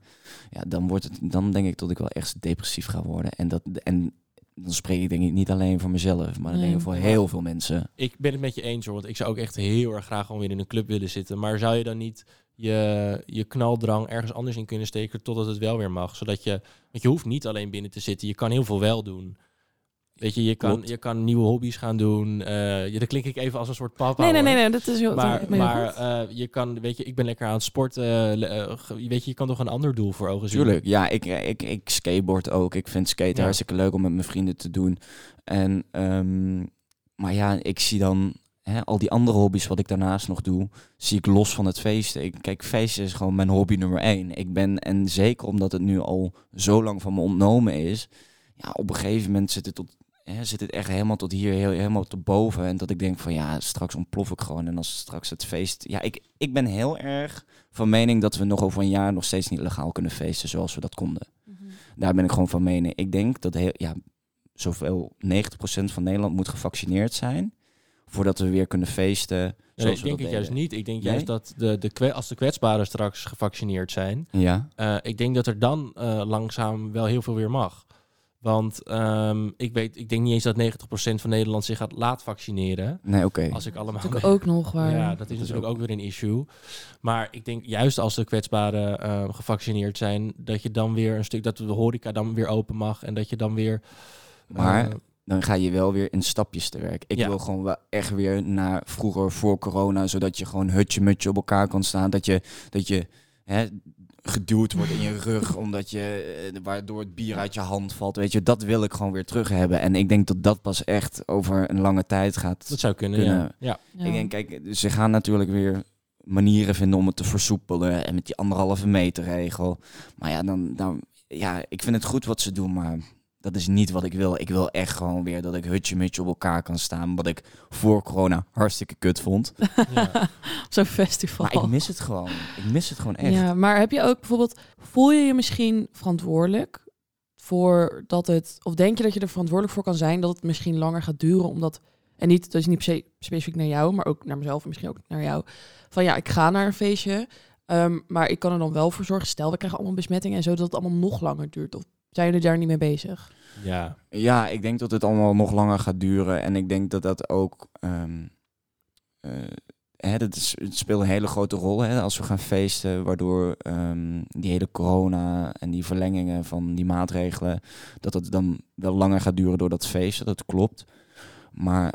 Ja, dan, wordt het, dan denk ik dat ik wel echt depressief ga worden. En, dat, en dan spreek ik denk ik niet alleen voor mezelf. Maar dan denk ik Nee. voor heel veel mensen. Ik ben het met je eens hoor, want ik zou ook echt heel erg graag gewoon weer in een club willen zitten. Maar zou je dan niet je, je knaldrang ergens anders in kunnen steken totdat het wel weer mag? Zodat je, want je hoeft niet alleen binnen te zitten, je kan heel veel wel doen. Weet je, je kan, Klopt. je kan nieuwe hobby's gaan doen. eh ja, dan klink ik even als een soort papa. nee, nee, nee, nee, dat is heel, Maar, dat heel maar eh, je kan, weet je, ik ben lekker aan het sporten. eh, weet je, je kan toch een ander doel voor ogen zien? Tuurlijk, ja, ik, ik, ik skateboard ook. Ik vind skaten Ja. hartstikke leuk om met mijn vrienden te doen. En, ehm, maar ja, ik zie dan hè, al die andere hobby's wat ik daarnaast nog doe, zie ik los van het feesten. Ik, kijk, feesten is gewoon mijn hobby nummer één. Ik ben, en zeker omdat het nu al zo lang van me ontnomen is, ja, op een gegeven moment zit het tot... Hè, zit het echt helemaal tot hier, heel, helemaal tot boven. En dat ik denk van ja, straks ontplof ik gewoon. En als straks het feest... Ja, ik, ik ben heel erg van mening dat we nog over een jaar nog steeds niet legaal kunnen feesten zoals we dat konden. Mhm. Daar ben ik gewoon van mening. Ik denk dat heel, ja, zoveel 90% van Nederland moet gevaccineerd zijn voordat we weer kunnen feesten. Nee, ik we denk dat het juist deden. niet. Ik denk Nee? juist dat de, de, als de kwetsbaren straks gevaccineerd zijn, Ja, Eh, ik denk dat er dan eh, langzaam wel heel veel weer mag. Want ehm, ik, weet, ik denk niet eens dat 90% van Nederland zich gaat laat vaccineren. nee, oké. Als ik allemaal. Natuurlijk ook nog waar. Ja, dat is natuurlijk ook weer een issue. Maar ik denk juist als de kwetsbaren eh, gevaccineerd zijn, dat je dan weer een stuk, dat de horeca dan weer open mag en dat je dan weer. Maar eh, Dan ga je wel weer in stapjes te werk. Ik Ja. wil gewoon wel echt weer naar vroeger voor corona, zodat je gewoon hutje-mutje op elkaar kan staan. Dat je, dat je hè, geduwd wordt in je rug, omdat je, eh, waardoor het bier uit je hand valt. Weet je, dat wil ik gewoon weer terug hebben. En ik denk dat dat pas echt over een lange tijd gaat. dat zou kunnen. kunnen. Ja. ja. Ja. Ik denk, kijk, ze gaan natuurlijk weer manieren vinden om het te versoepelen. En met die anderhalve meter regel. Maar ja, dan, dan, ja, ik vind het goed wat ze doen, maar dat is niet wat ik wil. Ik wil echt gewoon weer dat ik hutje-mutje op elkaar kan staan. Wat ik voor corona hartstikke kut vond. ja. Op zo'n festival. Maar ik mis het gewoon. Ik mis het gewoon echt. Ja, maar heb je ook bijvoorbeeld, voel je je misschien verantwoordelijk voor dat het, of denk je dat je er verantwoordelijk voor kan zijn dat het misschien langer gaat duren, omdat, en niet, dat is niet per se specifiek naar jou, maar ook naar mezelf en misschien ook naar jou, van ja, ik ga naar een feestje, ehm, maar ik kan er dan wel voor zorgen, stel we krijgen allemaal besmettingen en zo, dat het allemaal nog langer duurt, of zijn jullie daar niet mee bezig? ja. Ja, ik denk dat het allemaal nog langer gaat duren. En ik denk dat dat ook. ehm, eh, hè, dat is, het speelt een hele grote rol hè, als we gaan feesten. Waardoor ehm, die hele corona en die verlengingen van die maatregelen. dat het dan wel langer gaat duren door dat feesten. Dat klopt. Maar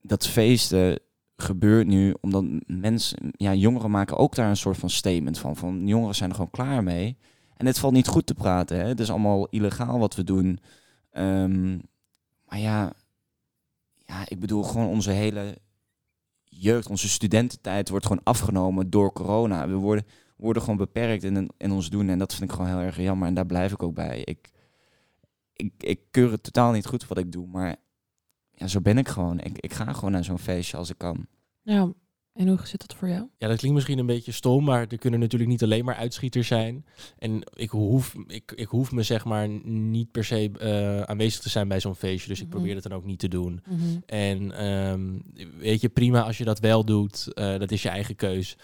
dat feesten gebeurt nu omdat mensen. Ja, jongeren maken ook daar een soort van statement van. Van jongeren zijn er gewoon klaar mee. En het valt niet goed te praten. Hè. Het is allemaal illegaal wat we doen. Ehm, maar ja, ja, ik bedoel gewoon onze hele jeugd, onze studententijd wordt gewoon afgenomen door corona. We worden, worden gewoon beperkt in, in ons doen en dat vind ik gewoon heel erg jammer en daar blijf ik ook bij. Ik, ik, ik keur het totaal niet goed wat ik doe, maar ja, zo ben ik gewoon. Ik, ik ga gewoon naar zo'n feestje als ik kan. Ja, en hoe zit dat voor jou? Ja, dat klinkt misschien een beetje stom, maar er kunnen natuurlijk niet alleen maar uitschieters zijn. En ik hoef, ik, ik hoef me zeg maar niet per se eh, aanwezig te zijn bij zo'n feestje, dus ik Mhm. probeer het dan ook niet te doen. En ehm, weet je, prima als je dat wel doet, eh, dat is je eigen keus.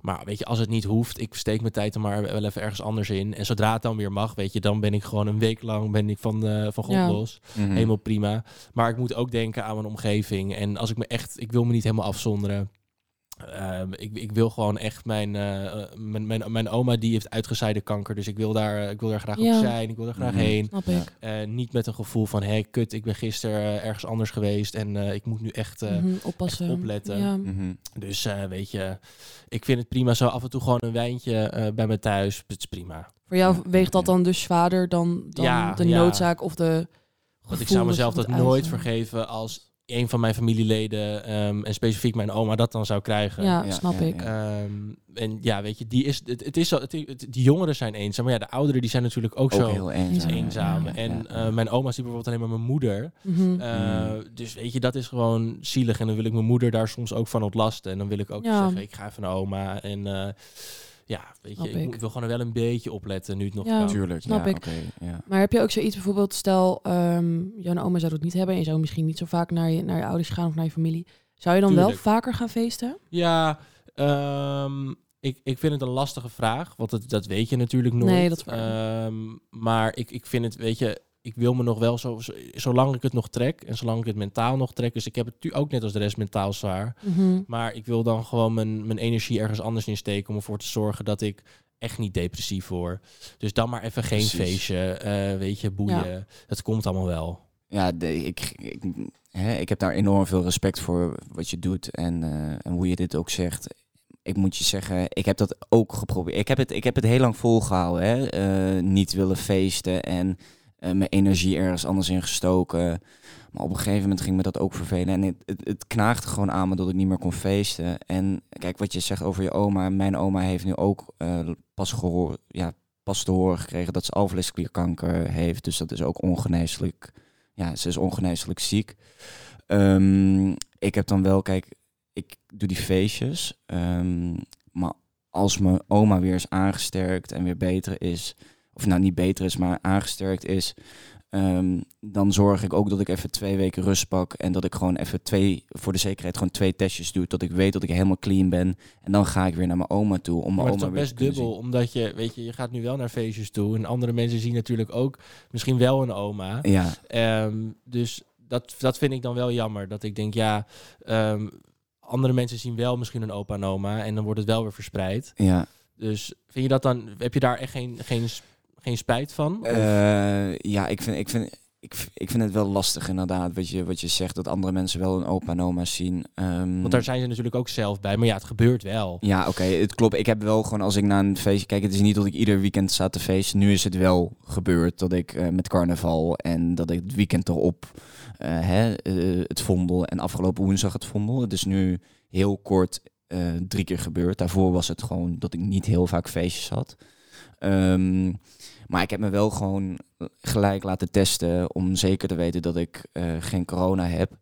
Maar weet je, als het niet hoeft, ik steek mijn tijd er maar wel even ergens anders in. En zodra het dan weer mag, weet je, dan ben ik gewoon een week lang ben ik van, eh, van God Ja. los. Helemaal prima. Maar ik moet ook denken aan mijn omgeving. En als ik me echt, ik wil me niet helemaal afzonderen. Ehm, ik, ik wil gewoon echt mijn, eh, mijn, mijn, mijn oma die heeft uitgezaaide kanker. Dus ik wil daar, ik wil daar graag Ja. op zijn. Ik wil daar graag Mhm. heen. Snap Ja. ik. Eh, niet met een gevoel van, hé, kut, ik ben gisteren eh, ergens anders geweest. En eh, ik moet nu echt... eh, Mhm, oppassen. echt opletten. Ja. Mhm. Dus eh, weet je, ik vind het prima zo af en toe gewoon een wijntje eh, bij me thuis. Het is prima. Voor jou Ja, weegt dat dan dus zwaarder dan, dan Ja, de ja. noodzaak of de Want ik zou mezelf dat nooit vergeven als een van mijn familieleden ehm, en specifiek mijn oma dat dan zou krijgen. Ja, Ja, snap ja, ik. Ehm, en ja, weet je, die is, het, het is zo, het, het- die jongeren zijn eenzaam, maar ja, de ouderen die zijn natuurlijk ook, Ook zo heel eenzaam. eenzaam. Ja, en ja. eh, mijn oma ziet bijvoorbeeld alleen maar mijn moeder. Mhm. Uh, Mm. Dus weet je, dat is gewoon zielig. En dan wil ik mijn moeder daar soms ook van ontlasten. En dan wil ik ook Ja. zeggen, ik ga even naar oma. En eh, ja, weet Snap je, ik, ik. moet- ik wil gewoon wel een beetje opletten nu het nog Ja. kan. Tuurlijk, Snap ja, ik. ja. Maar heb je ook zoiets bijvoorbeeld, stel, ehm jouw oma zou dat niet hebben en je zou misschien niet zo vaak naar je, naar je ouders gaan of naar je familie. Zou je dan wel vaker gaan feesten? Ja, ehm, ik, ik vind het een lastige vraag. Want het, dat weet je natuurlijk nooit. Nee, dat is waar. Ehm, maar ik, ik vind het, weet je, ik wil me nog wel zo, zo- zolang ik het nog trek en zolang ik het mentaal nog trek. Dus ik heb het ook net als de rest mentaal zwaar. Mhm. Maar ik wil dan gewoon mijn, mijn energie ergens anders in steken om ervoor te zorgen dat ik echt niet depressief word. Dus dan maar even geen Precies. feestje, eh, weet je, boeien. Het komt allemaal wel. Ja, de, ik, ik, hè, ik heb daar enorm veel respect voor wat je doet en, eh, en hoe je dit ook zegt. Ik moet je zeggen, ik heb dat ook geprobeerd. Ik heb het, ik heb het heel lang volgehouden. Hè? eh, niet willen feesten en eh, mijn energie ergens anders in gestoken. Maar op een gegeven moment ging me dat ook vervelen. En het, het, knaagde gewoon aan me dat ik niet meer kon feesten. En kijk, wat je zegt over je oma. Mijn oma heeft nu ook eh, pas, ja, pas te horen gekregen dat ze alvleesklierkanker heeft. Dus dat is ook ongeneeslijk ja, ze is ongeneeslijk ziek. Ehm, ik heb dan wel, kijk, ik doe die feestjes. ehm, maar als mijn oma weer is aangesterkt en weer beter is, of nou niet beter is, maar aangesterkt is, ehm, dan zorg ik ook dat ik even twee weken rust pak en dat ik gewoon even twee, voor de zekerheid, gewoon twee testjes doe, dat ik weet dat ik helemaal clean ben. En dan ga ik weer naar mijn oma toe om Maar mijn het is oma toch weer best dubbel, omdat je, weet je, je gaat nu wel naar feestjes toe. En andere mensen zien natuurlijk ook misschien wel een oma. Ja, Ehm, dus dat, dat vind ik dan wel jammer. Dat ik denk, ja, ehm, andere mensen zien wel misschien een opa en oma. En dan wordt het wel weer verspreid. ja. Dus vind je dat dan, heb je daar echt geen, geen, geen spijt van? Eh, ja, ik vind, ik, vind, ik, ik vind het wel lastig inderdaad, wat je, wat je zegt, dat andere mensen wel een opa en oma zien. Ehm, Want daar zijn ze natuurlijk ook zelf bij. Maar ja, het gebeurt wel. Ja, oké, het klopt. Ik heb wel gewoon als ik naar een feestje kijk, het is niet dat ik ieder weekend sta te feesten. Nu is het wel gebeurd dat ik eh, met carnaval en dat ik het weekend erop eh, hè, het vondel en afgelopen woensdag het vondel. Het is nu heel kort drie keer gebeurd. Daarvoor was het gewoon dat ik niet heel vaak feestjes had. Ehm, maar ik heb me wel gewoon gelijk laten testen om zeker te weten dat ik eh, geen corona heb.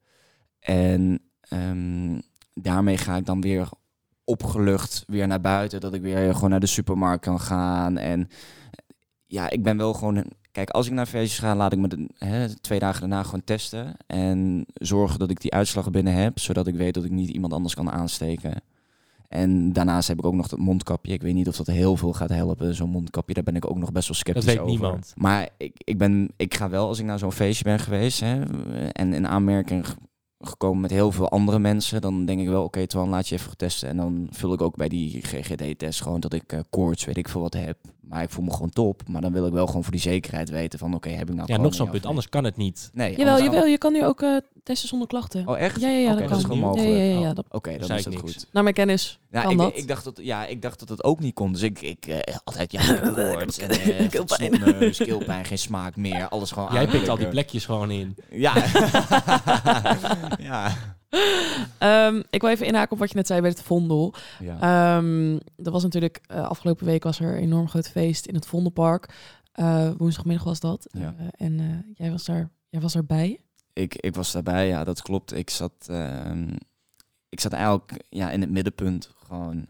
En ehm, daarmee ga ik dan weer opgelucht weer naar buiten. Dat ik weer gewoon naar de supermarkt kan gaan. En ja, ik ben wel gewoon... Kijk, als ik naar feestjes ga, laat ik me de, hè, twee dagen daarna gewoon testen. En zorgen dat ik die uitslag binnen heb. Zodat ik weet dat ik niet iemand anders kan aansteken. En daarnaast heb ik ook nog dat mondkapje. Ik weet niet of dat heel veel gaat helpen, zo'n mondkapje. Daar ben ik ook nog best wel sceptisch Dat weet over. niemand. Maar ik, ik, ben, ik ga wel, als ik naar zo'n feestje ben geweest... Hè, en in aanmerking ge- gekomen met heel veel andere mensen... dan denk ik wel, oké, Twan, laat je even testen. En dan vul ik ook bij die GGD-test gewoon dat ik eh, koorts, weet ik veel wat heb. Maar ik voel me gewoon top. Maar dan wil ik wel gewoon voor die zekerheid weten van... oké, heb ik nou Ja, nog zo'n punt. Anders kan het niet. Nee, Jawel, jawel, je kan nu ook eh, testen zonder klachten. Oh, echt? Ja, ja, ja, Oké, dat dat is kan. gewoon mogelijk. ja, ja, ja, Oh, dat- Oké, Dan is dat niks. goed. Naar mijn kennis Ja, kan ik, dat. ik dacht dat, ja, ik dacht dat het ook niet kon. Dus ik, ik eh, altijd, ja, ik heb koorts en eh, Keelpijn. snoepneus, keelpijn, geen smaak meer. Alles gewoon Jij pikt al die plekjes gewoon in. Ja. ja. Ehm, ik wil even inhaken op wat je net zei bij het Vondel. ja. Ehm er was natuurlijk, eh, afgelopen week was er een enorm groot feest in het Vondelpark. Eh, woensdagmiddag was dat. Ja. Eh, en jij, was daar, jij was daarbij. ik, ik was daarbij, ja, dat klopt. Ik zat, ehm, ik zat eigenlijk ja, in het middenpunt gewoon.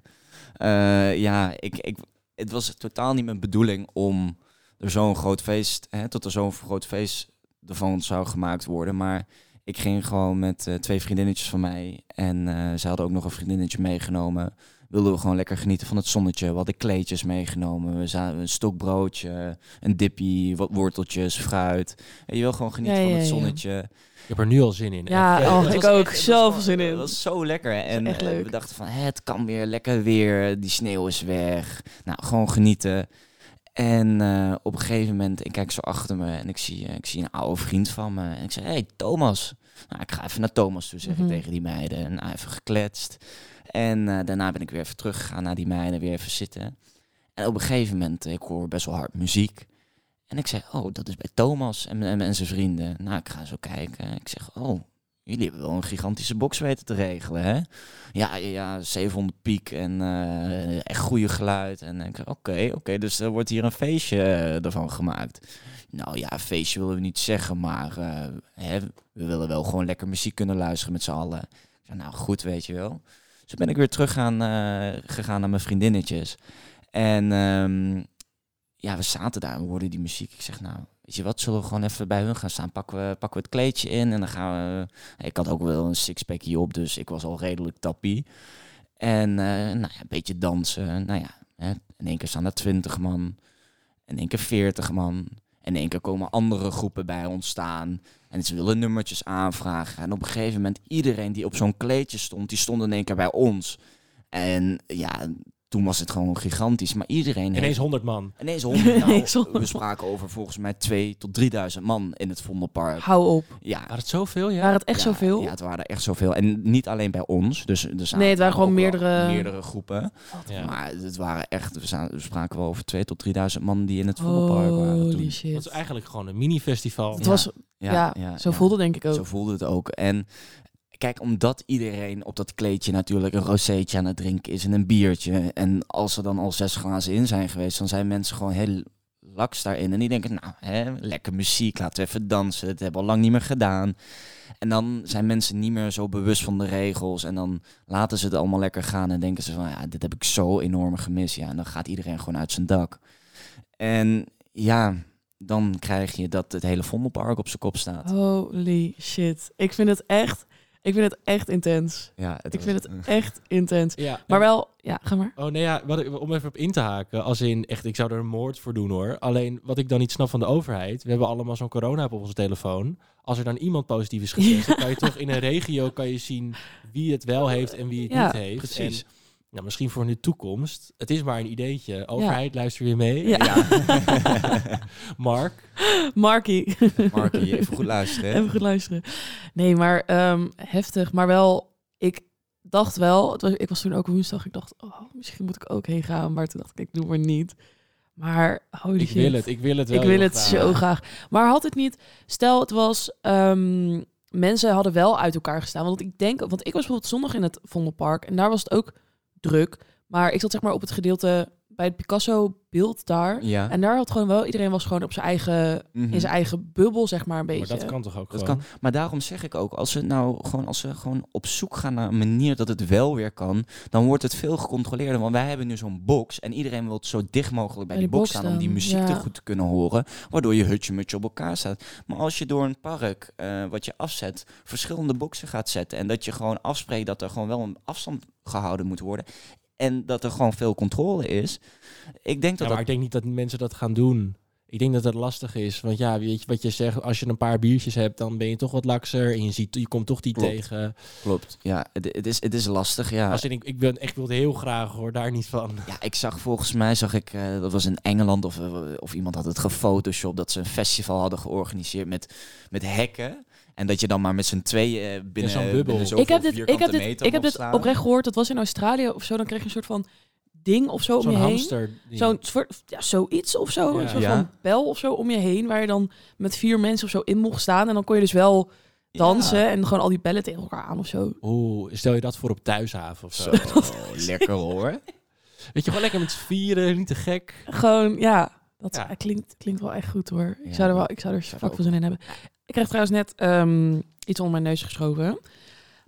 Ja, ik, ik, het was totaal niet mijn bedoeling om er zo'n groot feest, hè, tot er zo'n groot feest ervan zou gemaakt worden. Maar ik ging gewoon met eh, twee vriendinnetjes van mij en eh, ze hadden ook nog een vriendinnetje meegenomen. Wilden we gewoon lekker genieten van het zonnetje. We hadden kleedjes meegenomen. We zaten een stokbroodje, een dippie, wat worteltjes, fruit. En je wil gewoon genieten Ja, van ja, het ja. zonnetje. Ik heb er nu al zin in. Ja, Echt. oh, ik ook. Zoveel was zin in. Het was zo lekker. En echt eh, leuk. we dachten van, het kan weer lekker weer. Die sneeuw is weg. Nou, gewoon genieten. En eh, op een gegeven moment, ik kijk zo achter me en ik zie, ik zie een oude vriend van me. En ik zeg, hey Thomas. Nou, ik ga even naar Thomas toe, zeg Mhm. ik tegen die meiden. En nou, even gekletst. En eh, daarna ben ik weer even teruggegaan naar die meiden, weer even zitten. En op een gegeven moment, eh, ik hoor best wel hard muziek. En ik zei, oh, dat is bij Thomas en, en, en zijn vrienden. Nou, ik ga zo kijken. Ik zeg, oh, jullie hebben wel een gigantische box weten te regelen, hè? Ja, ja, ja 700 piek en eh, echt goede geluid. En ik zeg, oké, oké, dus er wordt hier een feestje eh, ervan gemaakt. Nou ja, feestje willen we niet zeggen, maar eh, hè, we willen wel gewoon lekker muziek kunnen luisteren met z'n allen. Ik nou goed, weet je wel. Dus ben ik weer terug eh, gegaan naar mijn vriendinnetjes. En ehm, ja, we zaten daar en we hoorden die muziek. Ik zeg, nou, weet je wat, zullen we gewoon even bij hun gaan staan? Pakken we, pakken we het kleedje in en dan gaan we... Ik had ook wel een sixpackje op, dus ik was al redelijk tappie. En eh, nou ja, een beetje dansen. Nou ja, hè, in één keer staan er twintig man. In één keer veertig man. In één keer komen andere groepen bij ons staan. En ze willen nummertjes aanvragen. En op een gegeven moment, iedereen die op zo'n kleedje stond, die stond in één keer bij ons. En ja, toen was het gewoon gigantisch. Maar iedereen Ineens heeft... 100 man. Ineens honderd. Nou, Ineens honderd. we spraken over volgens mij 2 tot 3000 man in het Vondelpark. Hou op. Ja, Waren het zoveel, ja? Waren het echt ja, zoveel? Ja, het waren er echt zoveel. En niet alleen bij ons. Dus, er zaten Nee, het waren gewoon meerdere- meerdere groepen. Ja. Maar het waren echt, we, spraken wel over 2 tot 3000 man die in het Vondelpark waren. Holy toen. Dat shit. is eigenlijk gewoon een mini-festival. Het Ja. was, ja, zo voelde het denk ik ook. Zo voelde het ook. En kijk, omdat iedereen op dat kleedje natuurlijk een rozeetje aan het drinken is en een biertje. En als er dan al zes glazen in zijn geweest, dan zijn mensen gewoon heel laks daarin. En die denken, nou, hè, lekker muziek, laten we even dansen. Dat hebben we al lang niet meer gedaan. En dan zijn mensen niet meer zo bewust van de regels. En dan laten ze het allemaal lekker gaan en denken ze van, ja, dit heb ik zo enorm gemist. Ja, en dan gaat iedereen gewoon uit zijn dak. En ja, dan krijg je dat het hele Vondelpark op zijn kop staat. Holy shit. Ik vind het echt, ik vind het echt intens. Ja, het Ik was- vind het echt intens. Ja, Maar wel, ja, ga maar. Oh nee, ja, wat ik, om even op in te haken. Als in, echt, ik zou er een moord voor doen hoor. Alleen, wat ik dan niet snap van de overheid. We hebben allemaal zo'n corona op onze telefoon. Als er dan iemand positief is getest, dan kan je toch in een regio kan je zien wie het wel heeft en wie het Ja, niet heeft. precies. En, nou, misschien voor de toekomst. Het is maar een ideetje. Overheid, luister weer mee. Ja. Mark. Markie. Markie, even goed luisteren. hè? Even goed luisteren. Nee, maar ehm, heftig. Maar wel, ik dacht wel, het was, ik was toen ook woensdag, ik dacht, oh, misschien moet ik ook heen gaan. Maar toen dacht ik, ik doe maar niet. Maar holy Ik shit. wil het, ik wil het wel Ik wil het graag. zo graag. Maar had het niet, stel het was, ehm, mensen hadden wel uit elkaar gestaan. Want ik denk, want ik was bijvoorbeeld zondag in het Vondelpark en daar was het ook druk. Maar ik zat zeg maar op het gedeelte bij het Picasso beeld daar. Ja. En daar had gewoon wel, iedereen was gewoon op zijn eigen, Mhm. in zijn eigen bubbel, zeg maar een beetje. Maar dat kan toch ook Dat gewoon? kan. Maar daarom zeg ik ook, als ze nou gewoon, als ze gewoon op zoek gaan naar een manier dat het wel weer kan, dan wordt het veel gecontroleerder. Want wij hebben nu zo'n box en iedereen wil zo dicht mogelijk bij Bij die die box box staan om die muziek te goed te kunnen horen, waardoor je hutje mutje op elkaar staat. Maar als je door een park eh, wat je afzet, verschillende boxen gaat zetten en dat je gewoon afspreekt dat er gewoon wel een afstand gehouden moet worden en dat er gewoon veel controle is. Ik denk dat Ja, maar dat ik denk niet dat mensen dat gaan doen. Ik denk dat het lastig is. Want ja, weet je wat je zegt, als je een paar biertjes hebt, dan ben je toch wat lakser. En je, ziet, je komt toch die Klopt. tegen. klopt. Ja, het, het, is, het is lastig. Ja. Als in, ik, ik ben echt wilde heel graag hoor, daar niet van. Ja, ik zag volgens mij, zag ik, eh, dat was in Engeland of, eh, of iemand had het gefotoshopt dat ze een festival hadden georganiseerd met, met hekken. En dat je dan maar met z'n tweeën eh, binnen, zo'n bubbel. binnen ik heb dit, ik heb dit, meter ik heb dit oprecht gehoord. Dat was in Australië of zo. Dan kreeg je een soort van ding of zo om je heen. hamster. Zo'n soort, ja, zoiets of zo. Ja. Een soort Ja. van bel of zo om je heen. Waar je dan met vier mensen of zo in mocht staan. En dan kon je dus wel dansen. En gewoon al die bellen tegen elkaar aan of zo. Oeh, stel je dat voor op thuishaven of zo. Zo, lekker hoor. Weet je, gewoon lekker met vieren, niet te gek. Gewoon, ja. Dat Ja. klinkt, klinkt wel echt goed hoor. Ik Ja. zou er wel, ik zou er ook. veel zin in hebben. Ik krijg trouwens net ehm, iets onder mijn neus geschoven.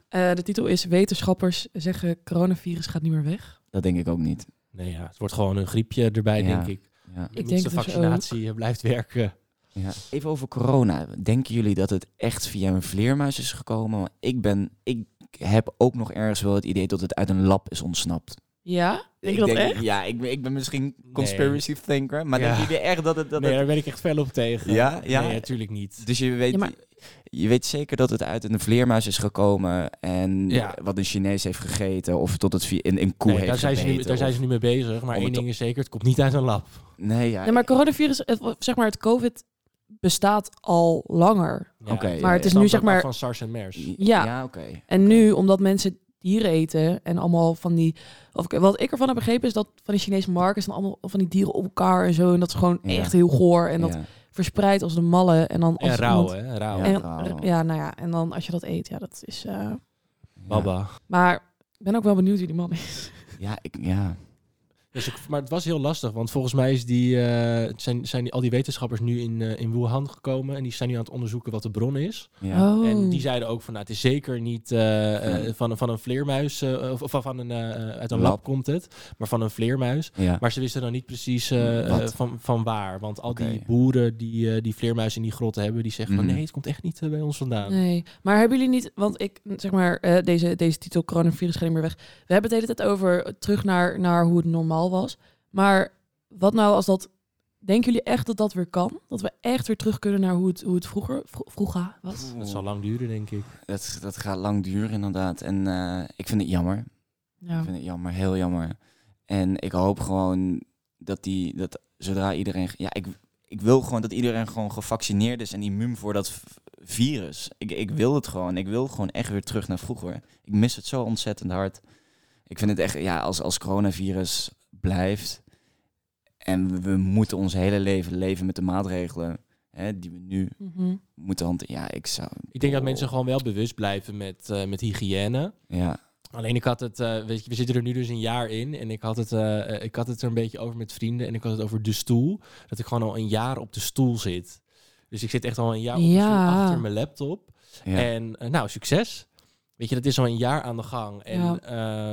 Eh, de titel is Wetenschappers zeggen coronavirus gaat niet meer weg. Dat denk ik ook niet. Nee, ja, het wordt gewoon een griepje erbij, Ja. denk ik. Ja. Ik denk de dus vaccinatie eh, blijft werken. Ja. Even over corona. Denken jullie dat het echt via een vleermuis is gekomen? Want Ik, ben, ik heb ook nog ergens wel het idee dat het uit een lab is ontsnapt. Ja? Denk je ik dat denk, echt? Ja, ik ben, ik ben misschien conspiracy thinker, maar Ja. denk jullie echt dat het... Dat nee, het daar ben ik echt fel op tegen. Ja? Ja? Nee, natuurlijk niet. Dus je weet, Ja, maar- je weet zeker dat het uit een vleermuis is gekomen en Ja. wat een Chinees heeft gegeten of tot het in een koe Nee, heeft daar zijn, ze nu, daar zijn ze nu mee bezig. Maar om één ding is zeker, het komt niet uit een lab. Nee, ja. Nee, maar coronavirus, het, zeg maar, het COVID bestaat al langer. Ja, Oké, maar het is nu zeg maar- Van SARS en MERS. Ja. Ja, oké. En nu, omdat mensen dieren eten en allemaal van die... Of, wat ik ervan heb begrepen is dat van die Chinese markten dan allemaal van die dieren op elkaar en zo. En dat is gewoon Ja. echt heel goor. En dat ja. verspreidt als de malle. En dan als En rauw, iemand- hè? Rauw. Ja, En, rauw. ja, nou ja, en dan als je dat eet, ja, dat is... eh, Baba. Maar ik ben ook wel benieuwd wie die man is. Ja, ik, ja. Dus ik, maar het was heel lastig, want volgens mij is die, eh, zijn, zijn die, al die wetenschappers nu in, eh, in Wuhan gekomen en die zijn nu aan het onderzoeken wat de bron is. ja. Oh. En die zeiden ook van, nou, het is zeker niet eh, eh, van, van een vleermuis, eh, of, of van een, eh, uit een lab. Lab. komt het, maar van een vleermuis. ja. Maar ze wisten dan niet precies van, van waar. Want al die boeren die die, die vleermuizen in die grotten hebben, die zeggen van, Mhm. nee, het komt echt niet bij ons vandaan. Nee, maar hebben jullie niet, want ik zeg maar, eh, deze, deze titel coronavirus gaat niet meer weg. We hebben het de hele tijd over terug naar, naar hoe het normaal was. Maar wat nou als dat, denken jullie echt dat dat weer kan? Dat we echt weer terug kunnen naar hoe het, hoe het vroeger, vro- vroeger was? Dat zal lang duren, denk ik. Dat, dat gaat lang duren inderdaad. En eh, ik vind het jammer. Ja. Ik vind het jammer, heel jammer. En ik hoop gewoon dat die, dat zodra iedereen, ja, ik, ik wil gewoon dat iedereen gewoon gevaccineerd is en immuun voor dat virus. Ik, ik wil het gewoon. Ik wil gewoon echt weer terug naar vroeger. Ik mis het zo ontzettend hard. Ik vind het echt, ja, als, als coronavirus blijft en we, moeten ons hele leven leven met de maatregelen hè, die we nu Mhm. moeten hanteren. Ja, ik zou. Ik denk dat mensen gewoon wel bewust blijven met, eh, met hygiëne. Ja, Alleen ik had het, eh, weet je, we zitten er nu dus een jaar in en ik had, het, eh, ik had het er een beetje over met vrienden en ik had het over de stoel. Dat ik gewoon al een jaar op de stoel zit. Dus ik zit echt al een jaar op de Ja. stoel achter mijn laptop. ja. En nou, succes. Weet je, dat is al een jaar aan de gang. En Ja.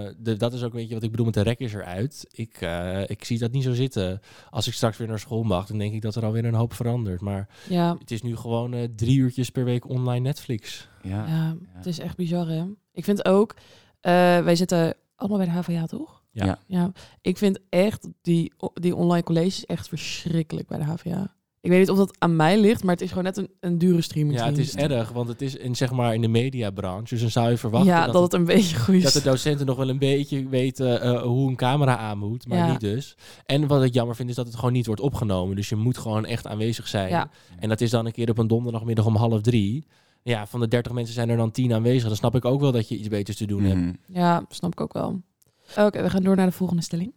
eh, de, dat is ook weet je, wat ik bedoel met de rek is eruit. Ik, eh, ik zie dat niet zo zitten. Als ik straks weer naar school mag, dan denk ik dat er alweer een hoop verandert. Maar Ja, het is nu gewoon eh, drie uurtjes per week online Netflix. ja. ja, het is echt bizar hè. Ik vind ook, eh, wij zitten allemaal bij de HVA toch? Ja. Ja. Ja, ik vind echt die, die online colleges echt verschrikkelijk bij de HVA. Ik weet niet of dat aan mij ligt, maar het is gewoon net een, een dure streaming. Ja, het is erg, want het is in, zeg maar, in de mediabranche. Dus dan zou je verwachten Ja, dat, dat, het- een beetje goed is. dat de docenten nog wel een beetje weten eh, hoe een camera aan moet, maar Ja. niet dus. En wat ik jammer vind, is dat het gewoon niet wordt opgenomen. Dus je moet gewoon echt aanwezig zijn. Ja. En dat is dan een keer op een donderdagmiddag om half drie. Ja, van de 30 mensen zijn er dan 10 aanwezig. Dan snap ik ook wel dat je iets beters te doen hebt. Mhm. Ja, snap ik ook wel. Oké, we gaan door naar de volgende stelling.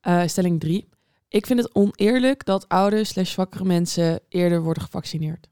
Eh, stelling 3. Ik vind het oneerlijk dat oude slash zwakkere mensen eerder worden gevaccineerd.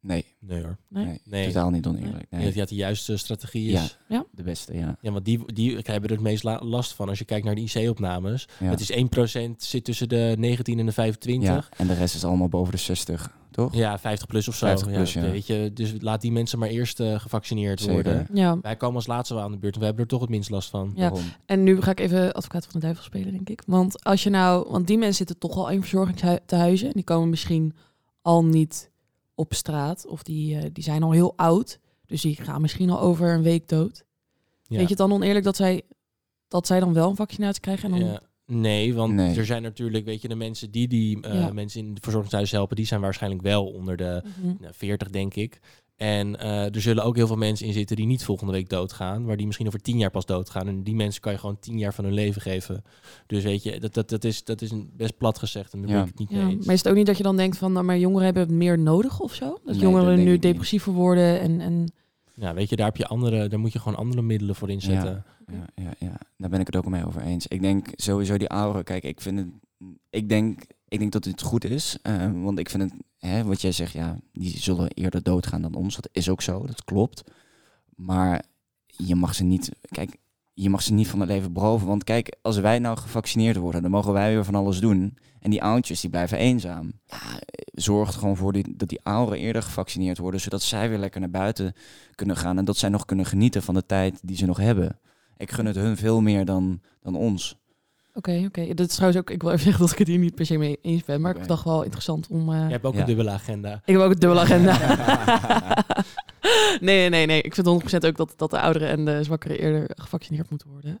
Nee, Nee hoor. Nee? nee, Nee. totaal niet oneerlijk. Nee. dat had de juiste strategie Ja. is. De beste, ja. Ja, want die, die hebben er het meest la- last van als je kijkt naar de IC-opnames. ja. Het is 1% zit tussen de 19 en de 25. ja. En de rest is allemaal boven de 60, toch? Ja, 50 plus of zo. 50 plus, ja. Weet je, dus laat die mensen maar eerst eh, gevaccineerd Zeker. worden. Ja. Wij komen als laatste wel aan de beurt en we hebben er toch het minst last van. Ja. En nu ga ik even advocaat van de duivel spelen, denk ik. Want als je nou, want die mensen zitten toch al in verzorgingstehuizen. En die komen misschien al niet op straat. Of die, eh, die zijn al heel oud. Dus die gaan misschien al over een week dood. Ja. Weet je het dan oneerlijk dat zij, dat zij dan wel een vaccinatie krijgen? En dan, Ja. Nee, want Nee. er zijn natuurlijk, weet je, de mensen die die eh, Ja. mensen in het verzorgingshuis helpen, die zijn waarschijnlijk wel onder de Mhm. nou, 40, denk ik. En eh, er zullen ook heel veel mensen in zitten die niet volgende week doodgaan, maar die misschien over tien jaar pas doodgaan. En die mensen kan je gewoon tien jaar van hun leven geven. Dus weet je, dat, dat, dat, is, dat is een best plat gezegd en daar ben Ja. ik het niet Ja, mee maar is het ook niet dat je dan denkt van, nou, maar jongeren hebben het meer nodig of zo? Dat Nee, jongeren dat nu niet. depressiever worden en, en Ja, weet je, daar, heb je andere, daar moet je gewoon andere middelen voor inzetten. Ja, ja, ja, daar ben ik het ook mee over eens. Ik denk sowieso die ouderen, kijk, ik vind het, ik denk, ik denk dat het goed is, eh, want ik vind het, hè, wat jij zegt, ja, die zullen eerder doodgaan dan ons. Dat is ook zo, dat klopt. Maar je mag ze niet, kijk, je mag ze niet van het leven beroven. Want kijk, als wij nou gevaccineerd worden, dan mogen wij weer van alles doen. En die oudjes, die blijven eenzaam. Ja, zorg er gewoon voor die, dat die ouderen eerder gevaccineerd worden, zodat zij weer lekker naar buiten kunnen gaan. En dat zij nog kunnen genieten van de tijd die ze nog hebben. Ik gun het hun veel meer dan, dan ons. Oké, oké. Dat is trouwens ook, ik wil even zeggen dat ik het hier niet per se mee eens ben, maar ik dacht wel interessant om... eh, Je hebt ook Ja. een dubbele agenda. Ik heb ook een dubbele agenda. nee, nee, nee. Ik vind 100% ook dat, dat de ouderen en de zwakkeren eerder gevaccineerd moeten worden.